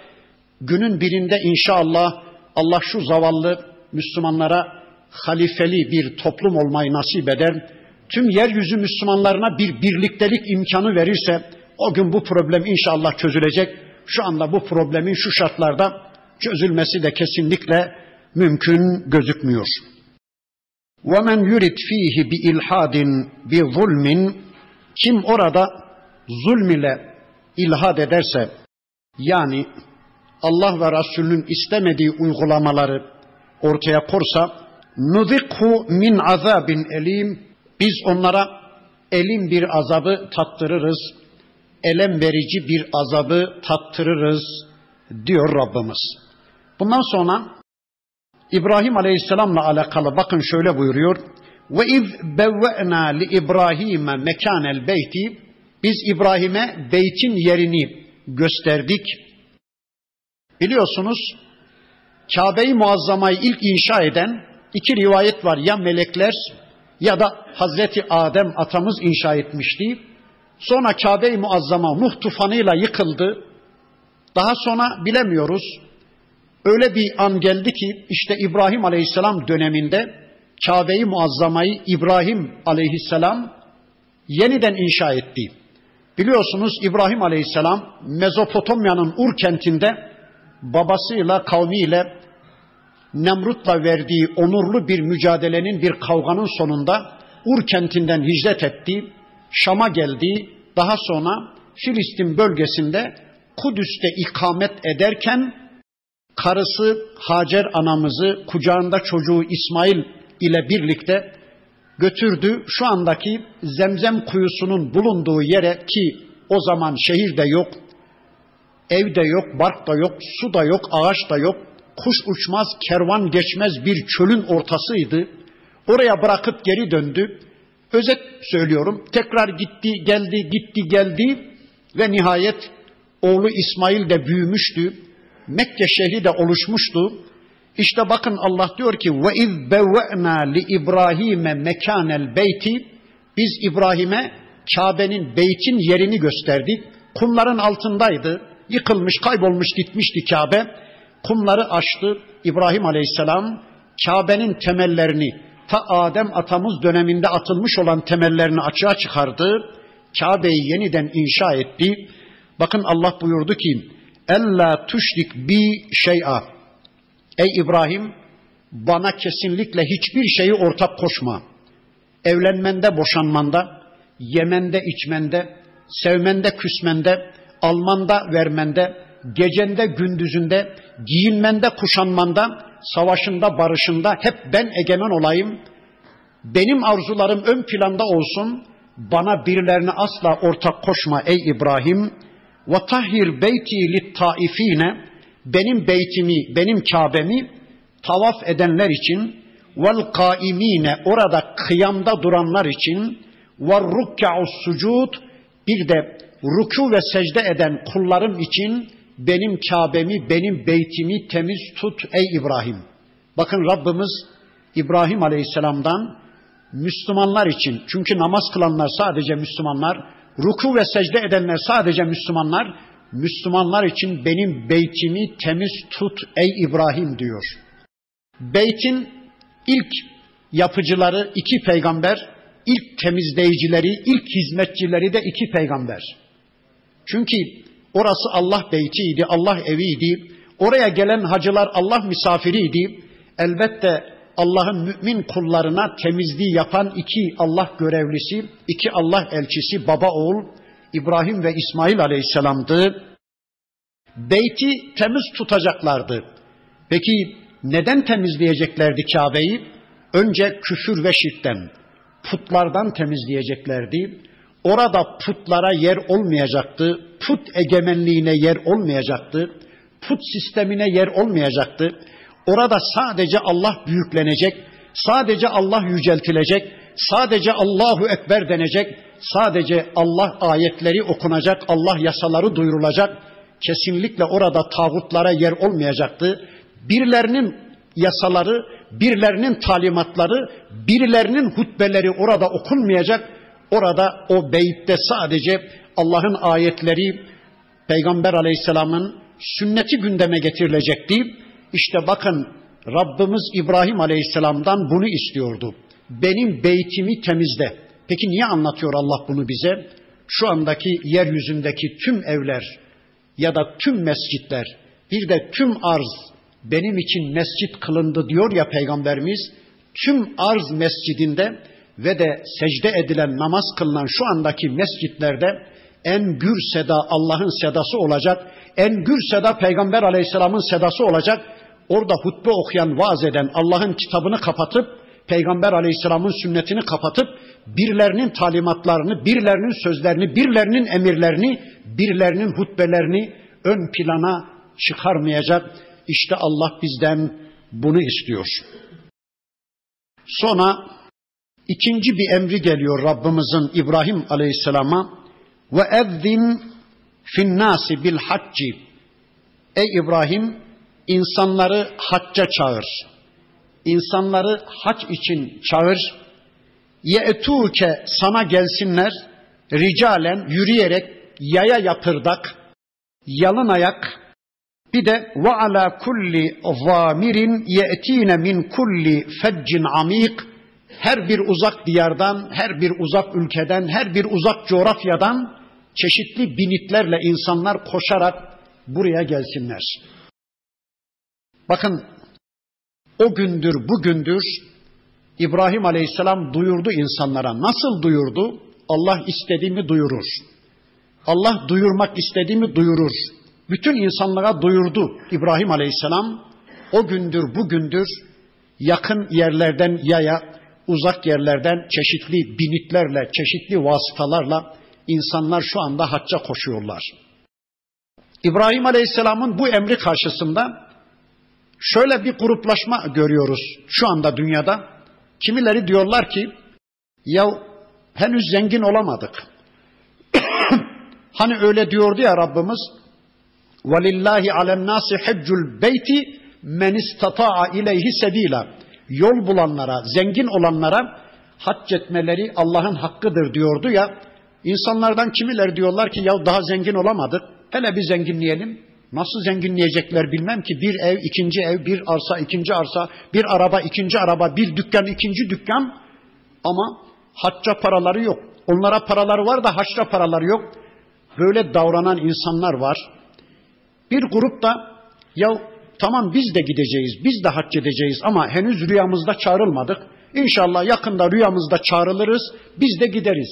Speaker 1: Günün birinde inşallah Allah şu zavallı Müslümanlara halifeli bir toplum olmayı nasip eder tüm yeryüzü Müslümanlarına bir birliktelik imkanı verirse o gün bu problem inşallah çözülecek. Şu anda bu problemin şu şartlarda çözülmesi de kesinlikle mümkün gözükmüyor. وَمَنْ يُرِدْ ف۪يهِ بِاِلْحَادٍ بِظُلْمٍ Kim orada zulm ile ilhad ederse, yani Allah ve Resulünün istemediği uygulamaları ortaya korsa, nuzikhu min azabin elim, biz onlara elim bir azabı tattırırız, elem verici bir azabı tattırırız diyor Rabbimiz. Bundan sonra İbrahim Aleyhisselam'la alakalı bakın şöyle buyuruyor. Ve iz bevve'na li İbrahim'e mekanel beyti biz İbrahim'e beytin yerini gösterdik. Biliyorsunuz Kabe-i Muazzama'yı ilk inşa eden iki rivayet var. Ya melekler ya da Hazreti Adem atamız inşa etmişti. Sonra Kabe-i Muazzama Nuh tufanıyla yıkıldı. Daha sonra bilemiyoruz. Öyle bir an geldi ki işte İbrahim Aleyhisselam döneminde Kabe-i Muazzama'yı İbrahim Aleyhisselam yeniden inşa etti. Biliyorsunuz İbrahim Aleyhisselam Mezopotamya'nın Ur kentinde babasıyla kavmiyle Nemrut'la verdiği onurlu bir mücadelenin bir kavganın sonunda Ur kentinden hicret etti. Şam'a geldi. Daha sonra Filistin bölgesinde Kudüs'te ikamet ederken karısı Hacer anamızı kucağında çocuğu İsmail ile birlikte götürdü. Şu andaki Zemzem kuyusunun bulunduğu yere ki o zaman şehir de yok, ev de yok, bark da yok, su da yok, ağaç da yok, kuş uçmaz, kervan geçmez bir çölün ortasıydı. Oraya bırakıp geri döndü. Özet söylüyorum. Tekrar gitti, geldi, gitti, geldi ve nihayet oğlu İsmail de büyümüştü. Mekke şehri de oluşmuştu. İşte bakın Allah diyor ki ve iz bevve'na li İbrahim'e mekanel beyti biz İbrahim'e Kabe'nin beytin yerini gösterdik. Kumların altındaydı. Yıkılmış, kaybolmuş gitmişti Kabe. Kumları açtı. İbrahim Aleyhisselam Kabe'nin temellerini ta Adem atamız döneminde atılmış olan temellerini açığa çıkardı. Kabe'yi yeniden inşa etti. Bakın Allah buyurdu ki Ella tuşrik bi şey'a. Ey İbrahim bana kesinlikle hiçbir şeyi ortak koşma. Evlenmende, boşanmanda, yemende, içmende, sevmende, küsmende, almanda, vermende, gecende, gündüzünde, giyinmende, kuşanmanda, savaşında, barışında hep ben egemen olayım. Benim arzularım ön planda olsun. Bana birilerine asla ortak koşma ey İbrahim. Ve tahhir beyti lit taifine benim beytimi, benim Kabe'mi tavaf edenler için vel kaimine orada kıyamda duranlar için ve rukka'us sucud bir de ruku ve secde eden kullarım için benim Kabe'mi, benim beytimi temiz tut ey İbrahim. Bakın Rabbimiz İbrahim Aleyhisselam'dan Müslümanlar için çünkü namaz kılanlar sadece Müslümanlar, ruku ve secde edenler sadece Müslümanlar, Müslümanlar için benim beytimi temiz tut ey İbrahim diyor. Beytin ilk yapıcıları iki peygamber, ilk temizleyicileri, ilk hizmetçileri de iki peygamber. Çünkü orası Allah beytiydi, Allah eviydi. Oraya gelen hacılar Allah misafiriydi. Elbette Allah'ın mümin kullarına temizliği yapan iki Allah görevlisi, iki Allah elçisi, baba oğul İbrahim ve İsmail aleyhisselamdı. Beyti temiz tutacaklardı. Peki neden temizleyeceklerdi Kabe'yi? Önce küfür ve şirkten, putlardan temizleyeceklerdi. Orada putlara yer olmayacaktı. Put egemenliğine yer olmayacaktı. Put sistemine yer olmayacaktı. Orada sadece Allah büyüklenecek, sadece Allah yüceltilecek, sadece Allahu Ekber denecek, sadece Allah ayetleri okunacak, Allah yasaları duyurulacak. Kesinlikle orada tağutlara yer olmayacaktı. Birilerinin yasaları, birilerinin talimatları, birilerinin hutbeleri orada okunmayacak. Orada o beyitte sadece Allah'ın ayetleri, Peygamber Aleyhisselam'ın sünneti gündeme getirilecekti. İşte bakın Rabbimiz İbrahim Aleyhisselam'dan bunu istiyordu. Benim beytimi temizle. Peki niye anlatıyor Allah bunu bize? Şu andaki yeryüzündeki tüm evler ya da tüm mescitler bir de tüm arz benim için mescit kılındı diyor ya Peygamberimiz. Tüm arz mescidinde ve de secde edilen namaz kılınan şu andaki mescitlerde en gür seda Allah'ın sedası olacak. En gür seda Peygamber aleyhisselamın sedası olacak. Orada hutbe okuyan, vaaz eden Allah'ın kitabını kapatıp Peygamber aleyhisselamın sünnetini kapatıp birilerinin talimatlarını, birilerinin sözlerini, birilerinin emirlerini, birilerinin hutbelerini ön plana çıkarmayacak. İşte Allah bizden bunu istiyor. Sonra ikinci bir emri geliyor Rabbimizin İbrahim Aleyhisselam'a ve ezzin finnasi bil hacci Ey İbrahim insanları hacca çağır. İnsanları hac için çağır. Ye'tuke sana gelsinler ricalen yürüyerek yaya yapırdak, yalın ayak, bir de ve ala kulli zamirin ye'tine min kulli feccin amik her bir uzak diyardan, her bir uzak ülkeden, her bir uzak coğrafyadan çeşitli binitlerle insanlar koşarak buraya gelsinler. Bakın o gündür bugündür İbrahim Aleyhisselam duyurdu insanlara. Nasıl duyurdu? Allah istediğimi duyurur. Allah duyurmak istediğimi duyurur. Bütün insanlara duyurdu İbrahim Aleyhisselam. O gündür bugündür yakın yerlerden yaya, uzak yerlerden çeşitli binitlerle, çeşitli vasıtalarla insanlar şu anda hacca koşuyorlar. İbrahim Aleyhisselam'ın bu emri karşısında şöyle bir gruplaşma görüyoruz şu anda dünyada. Kimileri diyorlar ki ya henüz zengin olamadık. hani öyle diyordu ya Rabbimiz velillahi alennâsi heccul beyti men istata'a ileyhi sebila. Yol bulanlara, zengin olanlara hac etmeleri Allah'ın hakkıdır diyordu ya. İnsanlardan kimiler diyorlar ki ya daha zengin olamadık. Hele bir zenginleyelim. Nasıl zenginleyecekler bilmem ki. Bir ev, ikinci ev, bir arsa, ikinci arsa, bir araba, ikinci araba, bir dükkan, ikinci dükkan. Ama hacca paraları yok. Onlara paraları var da haçta paraları yok. Böyle davranan insanlar var. Bir grup da ya tamam biz de gideceğiz, biz de hac edeceğiz ama henüz rüyamızda çağrılmadık. İnşallah yakında rüyamızda çağrılırız, biz de gideriz.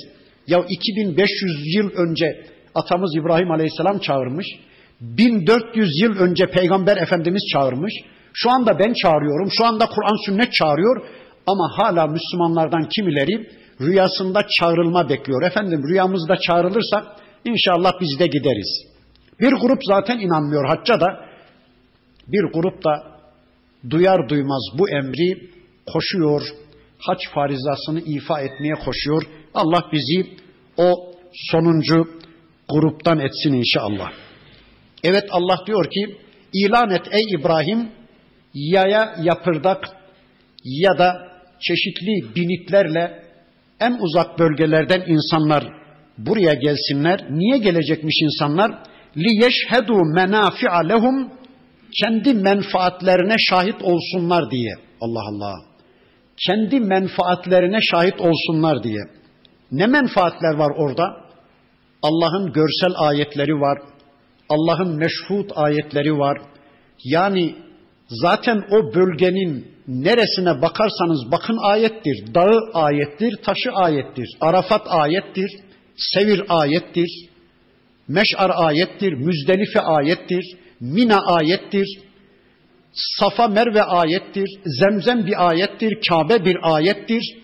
Speaker 1: Ya 2500 yıl önce atamız İbrahim Aleyhisselam çağırmış. 1400 yıl önce Peygamber Efendimiz çağırmış. Şu anda ben çağırıyorum. Şu anda Kur'an sünnet çağırıyor. Ama hala Müslümanlardan kimileri rüyasında çağrılma bekliyor. Efendim rüyamızda çağrılırsa inşallah biz de gideriz. Bir grup zaten inanmıyor hacca da bir grup da duyar duymaz bu emri koşuyor, hac farizasını ifa etmeye koşuyor. Allah bizi o sonuncu gruptan etsin inşallah. Evet Allah diyor ki ilan et ey İbrahim yaya yapırdak ya da çeşitli binitlerle en uzak bölgelerden insanlar buraya gelsinler. Niye gelecekmiş insanlar? liyeşhedu menafi'a lehum kendi menfaatlerine şahit olsunlar diye. Allah Allah. Kendi menfaatlerine şahit olsunlar diye. Ne menfaatler var orada? Allah'ın görsel ayetleri var. Allah'ın meşhut ayetleri var. Yani zaten o bölgenin neresine bakarsanız bakın ayettir. Dağı ayettir, taşı ayettir. Arafat ayettir, Sevir ayettir. Meş'ar ayettir, Müzdelife ayettir, Mina ayettir, Safa Merve ayettir, Zemzem bir ayettir, Kabe bir ayettir.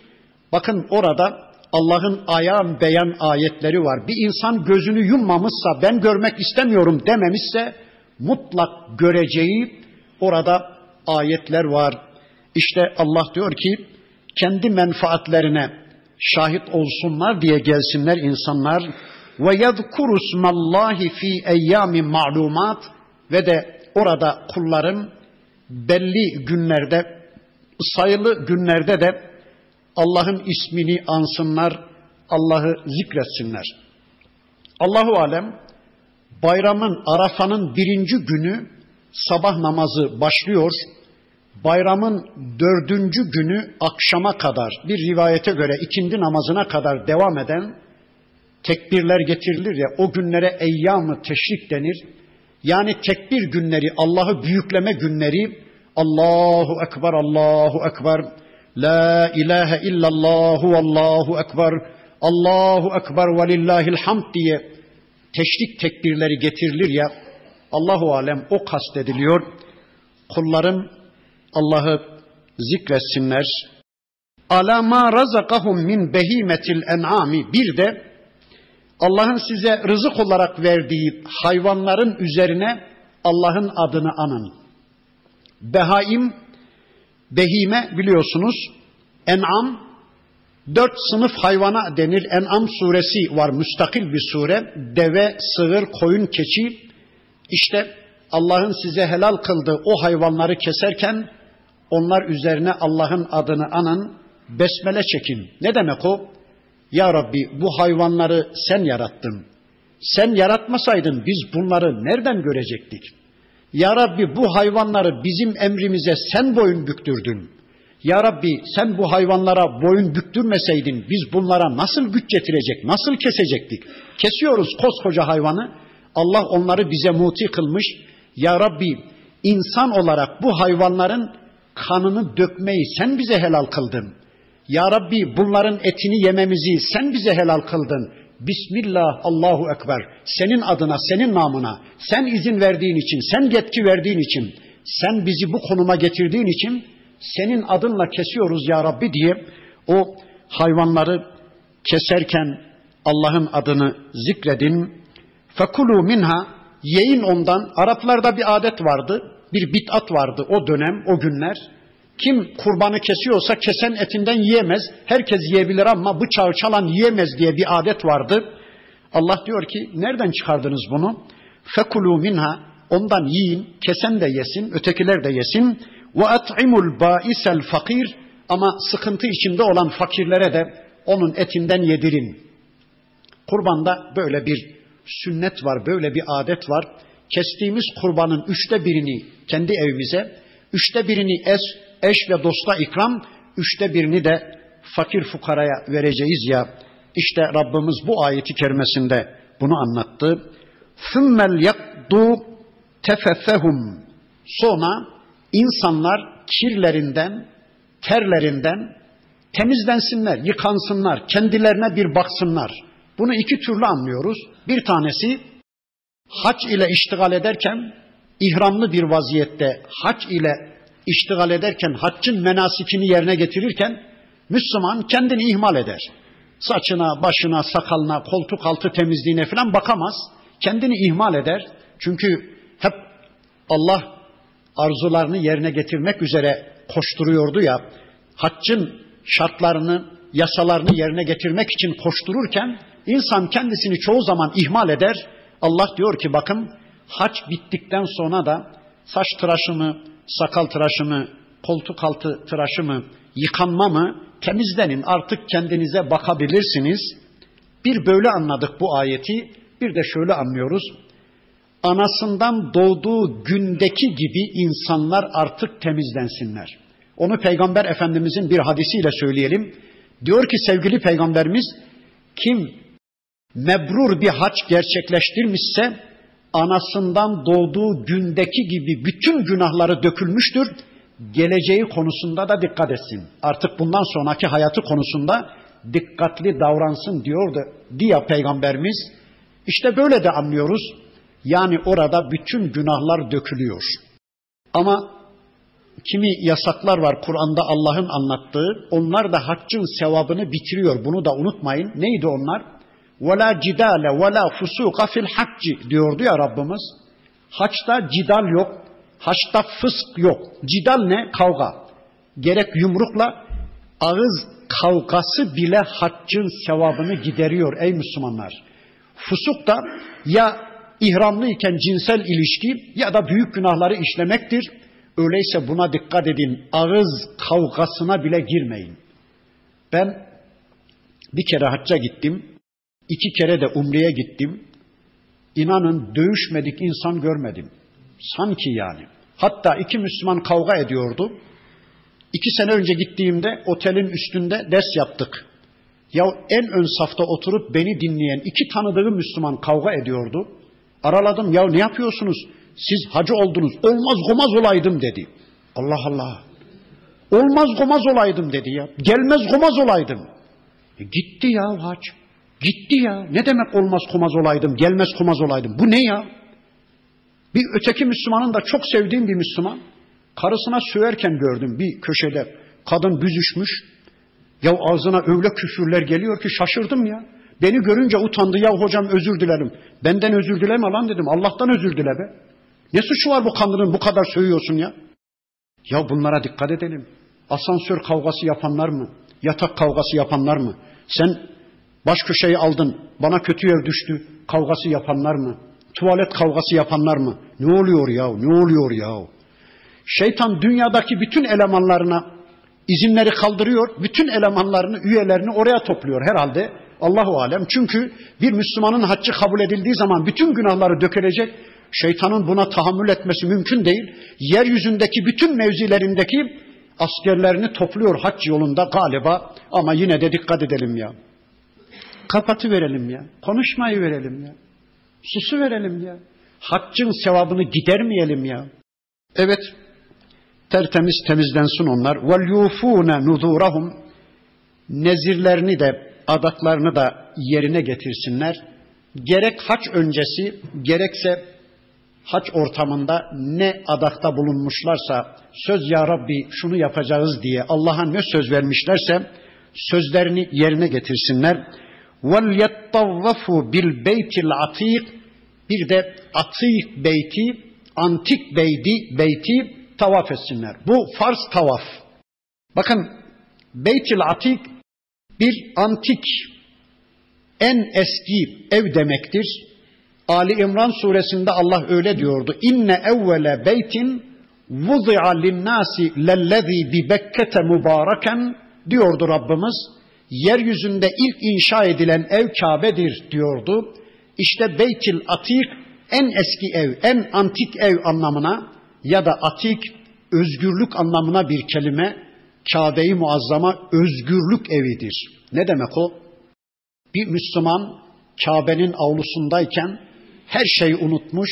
Speaker 1: Bakın orada Allah'ın ayan beyan ayetleri var. Bir insan gözünü yummamışsa, ben görmek istemiyorum dememişse mutlak göreceği orada ayetler var. İşte Allah diyor ki kendi menfaatlerine şahit olsunlar diye gelsinler insanlar ve yezkuru smallahi fi eyyamin ma'lumat ve de orada kulların belli günlerde sayılı günlerde de Allah'ın ismini ansınlar, Allah'ı zikretsinler. Allahu alem bayramın Arafan'ın birinci günü sabah namazı başlıyor. bayramın dördüncü günü akşama kadar bir rivayete göre ikindi namazına kadar devam eden tekbirler getirilir ya o günlere eyyamı teşrik denir. Yani tekbir günleri, Allah'ı büyükleme günleri Allahu Ekber, Allahu Ekber, La ilahe illallahu Allahu Ekber, Allahu Ekber ve lillahil hamd diye teşrik tekbirleri getirilir ya Allahu alem o kastediliyor. Kulların Allah'ı zikretsinler. Ala ma razakahum min behimetil en'ami bir de Allah'ın size rızık olarak verdiği hayvanların üzerine Allah'ın adını anın. Behaim, behime biliyorsunuz, en'am, dört sınıf hayvana denir. En'am suresi var, müstakil bir sure. Deve, sığır, koyun, keçi. İşte Allah'ın size helal kıldığı o hayvanları keserken onlar üzerine Allah'ın adını anın, besmele çekin. Ne demek o? Ya Rabbi bu hayvanları sen yarattın. Sen yaratmasaydın biz bunları nereden görecektik? Ya Rabbi bu hayvanları bizim emrimize sen boyun büktürdün. Ya Rabbi sen bu hayvanlara boyun büktürmeseydin biz bunlara nasıl güç getirecek, nasıl kesecektik? Kesiyoruz koskoca hayvanı. Allah onları bize muti kılmış. Ya Rabbi insan olarak bu hayvanların kanını dökmeyi sen bize helal kıldın. Ya Rabbi bunların etini yememizi sen bize helal kıldın. Bismillah, Allahu Ekber. Senin adına, senin namına, sen izin verdiğin için, sen yetki verdiğin için, sen bizi bu konuma getirdiğin için senin adınla kesiyoruz ya Rabbi diye o hayvanları keserken Allah'ın adını zikredin. Fekulu minha yiyin ondan. Araplarda bir adet vardı, bir bitat vardı o dönem, o günler. Kim kurbanı kesiyorsa kesen etinden yiyemez. Herkes yiyebilir ama bıçağı çalan yiyemez diye bir adet vardı. Allah diyor ki nereden çıkardınız bunu? Fekulu minha ondan yiyin, kesen de yesin, ötekiler de yesin. Ve at'imul ba'isel fakir ama sıkıntı içinde olan fakirlere de onun etinden yedirin. Kurbanda böyle bir sünnet var, böyle bir adet var. Kestiğimiz kurbanın üçte birini kendi evimize, üçte birini es, eş ve dosta ikram, üçte birini de fakir fukaraya vereceğiz ya. İşte Rabbimiz bu ayeti kerimesinde bunu anlattı. ثُمَّ yakdu tefeffehum. Sonra insanlar kirlerinden, terlerinden temizlensinler, yıkansınlar, kendilerine bir baksınlar. Bunu iki türlü anlıyoruz. Bir tanesi hac ile iştigal ederken ihramlı bir vaziyette hac ile iştigal ederken, haccın menasikini yerine getirirken Müslüman kendini ihmal eder. Saçına, başına, sakalına, koltuk altı temizliğine falan bakamaz. Kendini ihmal eder. Çünkü hep Allah arzularını yerine getirmek üzere koşturuyordu ya. Haccın şartlarını, yasalarını yerine getirmek için koştururken insan kendisini çoğu zaman ihmal eder. Allah diyor ki bakın hac bittikten sonra da saç tıraşımı, sakal tıraşı mı, koltuk altı tıraşı mı, yıkanma mı temizlenin artık kendinize bakabilirsiniz. Bir böyle anladık bu ayeti, bir de şöyle anlıyoruz. Anasından doğduğu gündeki gibi insanlar artık temizlensinler. Onu Peygamber Efendimizin bir hadisiyle söyleyelim. Diyor ki sevgili Peygamberimiz kim mebrur bir haç gerçekleştirmişse anasından doğduğu gündeki gibi bütün günahları dökülmüştür. Geleceği konusunda da dikkat etsin. Artık bundan sonraki hayatı konusunda dikkatli davransın diyordu diye peygamberimiz. İşte böyle de anlıyoruz. Yani orada bütün günahlar dökülüyor. Ama kimi yasaklar var Kur'an'da Allah'ın anlattığı. Onlar da haccın sevabını bitiriyor. Bunu da unutmayın. Neydi onlar? Ve la cidale ve la fusuka fil hacci diyordu ya Rabbimiz. Haçta cidal yok. Haçta fısk yok. Cidal ne? Kavga. Gerek yumrukla ağız kavgası bile haccın sevabını gideriyor ey Müslümanlar. Fusuk da ya ihramlıyken cinsel ilişki ya da büyük günahları işlemektir. Öyleyse buna dikkat edin. Ağız kavgasına bile girmeyin. Ben bir kere hacca gittim. İki kere de umreye gittim. İnanın dövüşmedik insan görmedim. Sanki yani. Hatta iki Müslüman kavga ediyordu. İki sene önce gittiğimde otelin üstünde ders yaptık. Ya en ön safta oturup beni dinleyen iki tanıdığım Müslüman kavga ediyordu. Araladım ya ne yapıyorsunuz? Siz hacı oldunuz. Olmaz gomaz olaydım dedi. Allah Allah. Olmaz gomaz olaydım dedi ya. Gelmez gomaz olaydım. E gitti ya hac. Gitti ya. Ne demek olmaz komaz olaydım, gelmez komaz olaydım. Bu ne ya? Bir öteki Müslümanın da çok sevdiğim bir Müslüman. Karısına söverken gördüm bir köşede. Kadın büzüşmüş. Ya ağzına öyle küfürler geliyor ki şaşırdım ya. Beni görünce utandı. Ya hocam özür dilerim. Benden özür dileme lan dedim. Allah'tan özür dile be. Ne suçu var bu kadının bu kadar sövüyorsun ya? Ya bunlara dikkat edelim. Asansör kavgası yapanlar mı? Yatak kavgası yapanlar mı? Sen baş köşeyi aldın, bana kötü yer düştü kavgası yapanlar mı? Tuvalet kavgası yapanlar mı? Ne oluyor ya? Ne oluyor ya? Şeytan dünyadaki bütün elemanlarına izinleri kaldırıyor. Bütün elemanlarını, üyelerini oraya topluyor herhalde. Allahu alem. Çünkü bir Müslümanın haccı kabul edildiği zaman bütün günahları dökülecek. Şeytanın buna tahammül etmesi mümkün değil. Yeryüzündeki bütün mevzilerindeki askerlerini topluyor hac yolunda galiba. Ama yine de dikkat edelim ya. Kapatı verelim ya. Konuşmayı verelim ya. Susu verelim ya. Haccın sevabını gidermeyelim ya. Evet. Tertemiz temizlensin onlar. Vel yufune nuzurahum. Nezirlerini de adaklarını da yerine getirsinler. Gerek haç öncesi gerekse haç ortamında ne adakta bulunmuşlarsa söz ya Rabbi şunu yapacağız diye Allah'a ne söz vermişlerse sözlerini yerine getirsinler. Bil beytil atik bir de atik beyti antik beyti beyti tavaf etsinler. Bu farz tavaf. Bakın Beytil Atik bir antik en eski ev demektir. Ali İmran suresinde Allah öyle diyordu. İnne evvele beytin vuzi'a linnâsi lellezî bi Bekke'te mübareken diyordu Rabbimiz. Yeryüzünde ilk inşa edilen ev Kabe'dir diyordu. İşte Beytil Atik en eski ev, en antik ev anlamına ya da atik özgürlük anlamına bir kelime Kabe-i Muazzama özgürlük evidir. Ne demek o? Bir Müslüman Kabe'nin avlusundayken her şeyi unutmuş,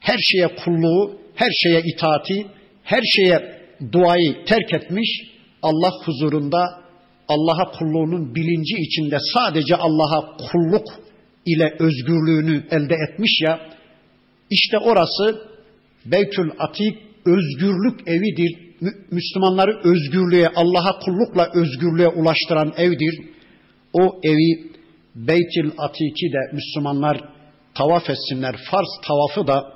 Speaker 1: her şeye kulluğu, her şeye itaati, her şeye duayı terk etmiş, Allah huzurunda Allah'a kulluğunun bilinci içinde sadece Allah'a kulluk ile özgürlüğünü elde etmiş ya, işte orası Beytül Atik özgürlük evidir. Müslümanları özgürlüğe, Allah'a kullukla özgürlüğe ulaştıran evdir. O evi Beytül Atik'i de Müslümanlar tavaf etsinler. Farz tavafı da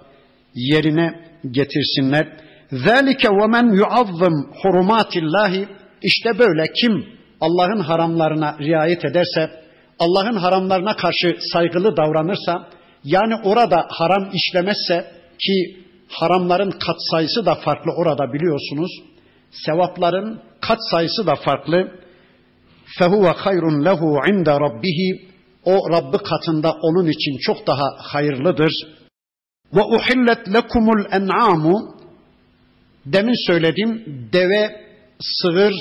Speaker 1: yerine getirsinler. Zalike ve men yuazzım hurumatillahi işte böyle kim Allah'ın haramlarına riayet ederse, Allah'ın haramlarına karşı saygılı davranırsa, yani orada haram işlemezse ki haramların kat sayısı da farklı orada biliyorsunuz. Sevapların kat sayısı da farklı. Fehuve hayrun lehu inde rabbihi. O Rabbi katında onun için çok daha hayırlıdır. Uhillet lekumul en'amu. Demin söyledim deve, sığır,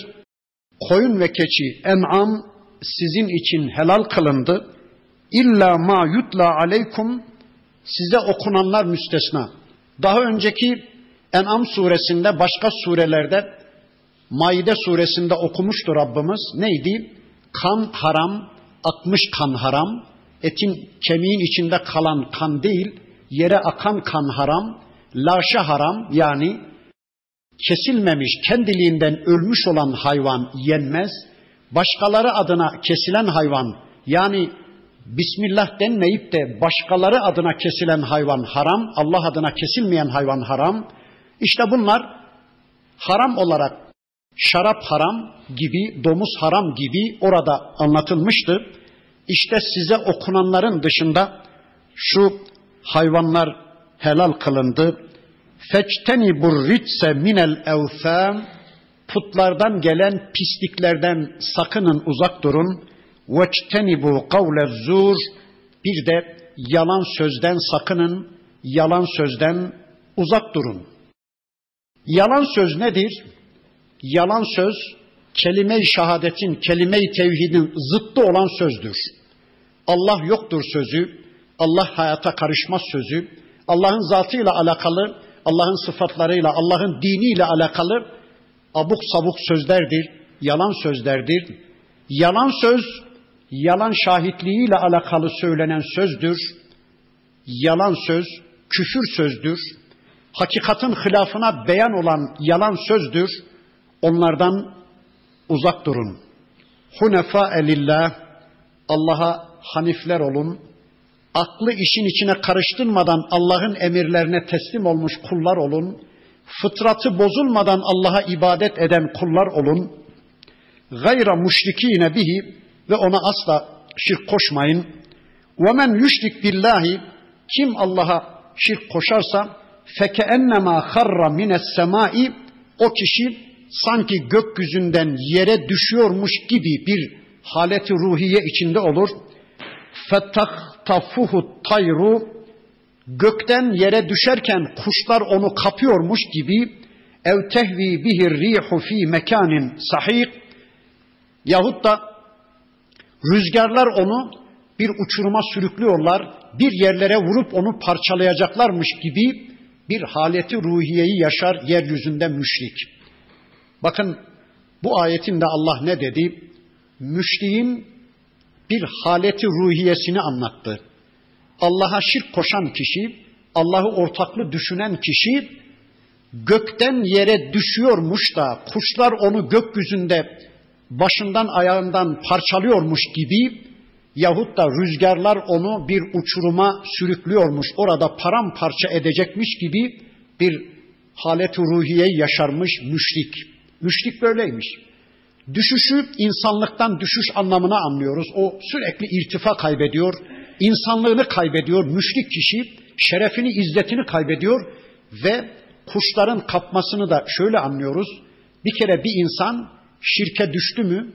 Speaker 1: koyun ve keçi, en'am sizin için helal kılındı. İlla ma yutla aleykum size okunanlar müstesna. Daha önceki En'am suresinde başka surelerde Maide suresinde okumuştu Rabbimiz. Neydi? Kan haram, akmış kan haram, etin kemiğin içinde kalan kan değil, yere akan kan haram, laşa haram yani kesilmemiş, kendiliğinden ölmüş olan hayvan yenmez. Başkaları adına kesilen hayvan yani Bismillah denmeyip de başkaları adına kesilen hayvan haram, Allah adına kesilmeyen hayvan haram. İşte bunlar haram olarak şarap haram gibi, domuz haram gibi orada anlatılmıştı. İşte size okunanların dışında şu hayvanlar helal kılındı feçteni burritse minel evtham putlardan gelen pisliklerden sakının uzak durun. Veçtenibu kavle zur bir de yalan sözden sakının, yalan sözden uzak durun. Yalan söz nedir? Yalan söz kelime-i şehadetin, kelime-i tevhidin zıttı olan sözdür. Allah yoktur sözü, Allah hayata karışmaz sözü, Allah'ın zatıyla alakalı Allah'ın sıfatlarıyla, Allah'ın diniyle alakalı abuk sabuk sözlerdir, yalan sözlerdir. Yalan söz, yalan şahitliğiyle alakalı söylenen sözdür. Yalan söz, küfür sözdür. Hakikatin hilafına beyan olan yalan sözdür. Onlardan uzak durun. Hunefa elillah, Allah'a hanifler olun. Aklı işin içine karıştırmadan Allah'ın emirlerine teslim olmuş kullar olun. Fıtratı bozulmadan Allah'a ibadet eden kullar olun. Gayra müşrikine bihi ve ona asla şirk koşmayın. Men yüşrik billahi kim Allah'a şirk koşarsa ennema harra mines semai o kişi sanki gökyüzünden yere düşüyormuş gibi bir haleti ruhiye içinde olur. Fettahtafuhu tayru gökten yere düşerken kuşlar onu kapıyormuş gibi ev tehvi bihir rihu fi mekanin sahih yahut da rüzgarlar onu bir uçuruma sürüklüyorlar, bir yerlere vurup onu parçalayacaklarmış gibi bir haleti ruhiyeyi yaşar yeryüzünde müşrik. Bakın bu ayetinde Allah ne dedi? Müşriğin bir haleti ruhiyesini anlattı. Allah'a şirk koşan kişi, Allah'ı ortaklı düşünen kişi gökten yere düşüyormuş da kuşlar onu gökyüzünde başından ayağından parçalıyormuş gibi yahut da rüzgarlar onu bir uçuruma sürüklüyormuş, orada paramparça edecekmiş gibi bir halet ruhiye yaşarmış müşrik. Müşrik böyleymiş. Düşüşü insanlıktan düşüş anlamına anlıyoruz. O sürekli irtifa kaybediyor, insanlığını kaybediyor. Müşrik kişi şerefini, izzetini kaybediyor ve kuşların kapmasını da şöyle anlıyoruz. Bir kere bir insan şirke düştü mü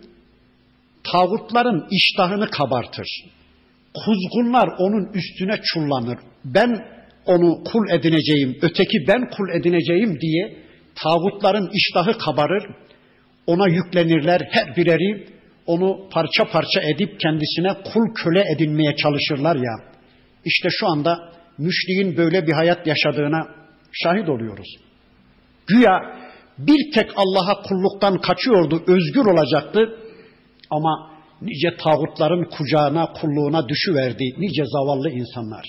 Speaker 1: tağutların iştahını kabartır. Kuzgunlar onun üstüne çullanır. Ben onu kul edineceğim, öteki ben kul edineceğim diye tağutların iştahı kabarır. Ona yüklenirler her bireri onu parça parça edip kendisine kul köle edinmeye çalışırlar ya. İşte şu anda müşriğin böyle bir hayat yaşadığına şahit oluyoruz. Güya bir tek Allah'a kulluktan kaçıyordu, özgür olacaktı. Ama nice tağutların kucağına, kulluğuna düşüverdi nice zavallı insanlar.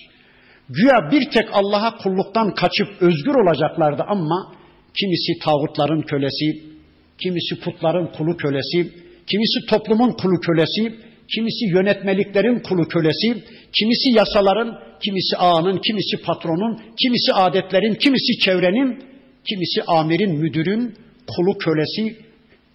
Speaker 1: Güya bir tek Allah'a kulluktan kaçıp özgür olacaklardı ama kimisi tağutların kölesi, kimisi putların kulu kölesi, kimisi toplumun kulu kölesi, kimisi yönetmeliklerin kulu kölesi, kimisi yasaların, kimisi ağanın, kimisi patronun, kimisi adetlerin, kimisi çevrenin, kimisi amirin, müdürün kulu kölesi,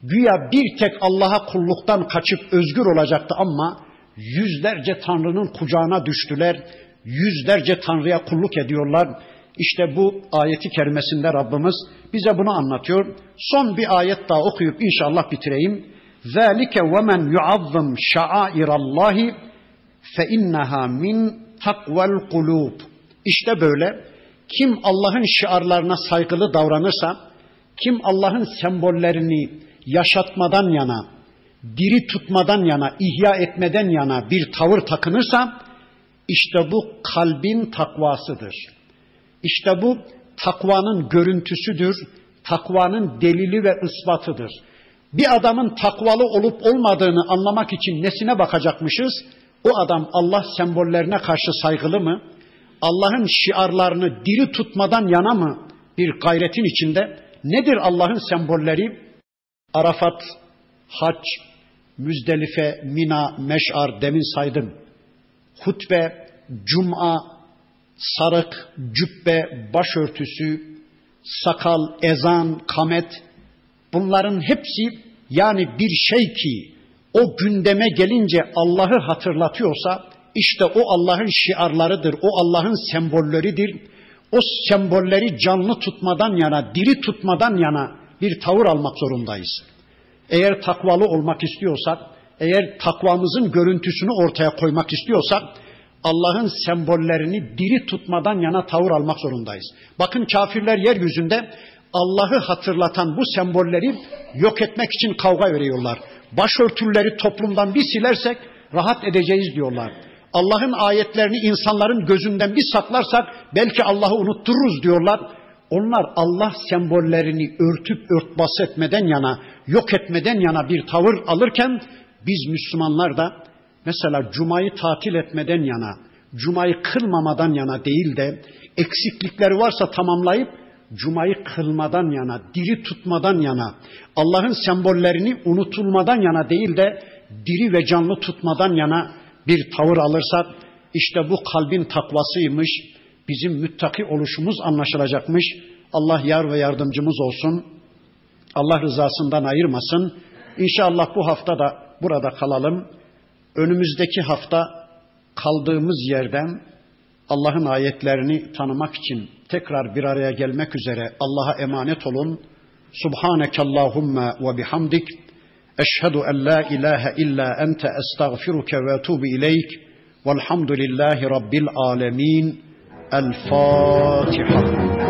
Speaker 1: güya bir tek Allah'a kulluktan kaçıp özgür olacaktı ama yüzlerce Tanrı'nın kucağına düştüler, yüzlerce Tanrı'ya kulluk ediyorlar. İşte bu ayeti kerimesinde Rabbimiz bize bunu anlatıyor. Son bir ayet daha okuyup inşallah bitireyim. ذَٰلِكَ وَمَنْ يُعَظِّمْ شَعَائِرَ اللّٰهِ فَاِنَّهَا مِنْ تَقْوَ الْقُلُوبِ İşte böyle kim Allah'ın şiarlarına saygılı davranırsa, kim Allah'ın sembollerini yaşatmadan yana, diri tutmadan yana, ihya etmeden yana bir tavır takınırsa, işte bu kalbin takvasıdır. İşte bu takvanın görüntüsüdür, takvanın delili ve ispatıdır. Bir adamın takvalı olup olmadığını anlamak için nesine bakacakmışız? O adam Allah sembollerine karşı saygılı mı? Allah'ın şiarlarını diri tutmadan yana mı bir gayretin içinde? Nedir Allah'ın sembolleri? Arafat, hac, Müzdelife, Mina, Meş'ar demin saydım. Hutbe, Cuma, sarık, cübbe, başörtüsü, sakal, ezan, kamet bunların hepsi yani bir şey ki o gündeme gelince Allah'ı hatırlatıyorsa işte o Allah'ın şiarlarıdır, o Allah'ın sembolleridir. O sembolleri canlı tutmadan yana, diri tutmadan yana bir tavır almak zorundayız. Eğer takvalı olmak istiyorsak, eğer takvamızın görüntüsünü ortaya koymak istiyorsak, Allah'ın sembollerini diri tutmadan yana tavır almak zorundayız. Bakın kafirler yeryüzünde Allah'ı hatırlatan bu sembolleri yok etmek için kavga veriyorlar. Başörtüleri toplumdan bir silersek rahat edeceğiz diyorlar. Allah'ın ayetlerini insanların gözünden bir saklarsak belki Allah'ı unuttururuz diyorlar. Onlar Allah sembollerini örtüp örtbas etmeden yana, yok etmeden yana bir tavır alırken biz Müslümanlar da mesela cumayı tatil etmeden yana, cumayı kılmamadan yana değil de eksiklikleri varsa tamamlayıp cumayı kılmadan yana, diri tutmadan yana, Allah'ın sembollerini unutulmadan yana değil de diri ve canlı tutmadan yana bir tavır alırsak işte bu kalbin takvasıymış, bizim müttaki oluşumuz anlaşılacakmış. Allah yar ve yardımcımız olsun. Allah rızasından ayırmasın. İnşallah bu hafta da burada kalalım. Önümüzdeki hafta kaldığımız yerden Allah'ın ayetlerini tanımak için tekrar bir araya gelmek üzere Allah'a emanet olun. Subhaneke Allahumma ve bihamdik. Eşhedü en la ilahe illa ente estağfiruke ve etubu ileyk. Velhamdülillahi Rabbil alemin. El Fatiha.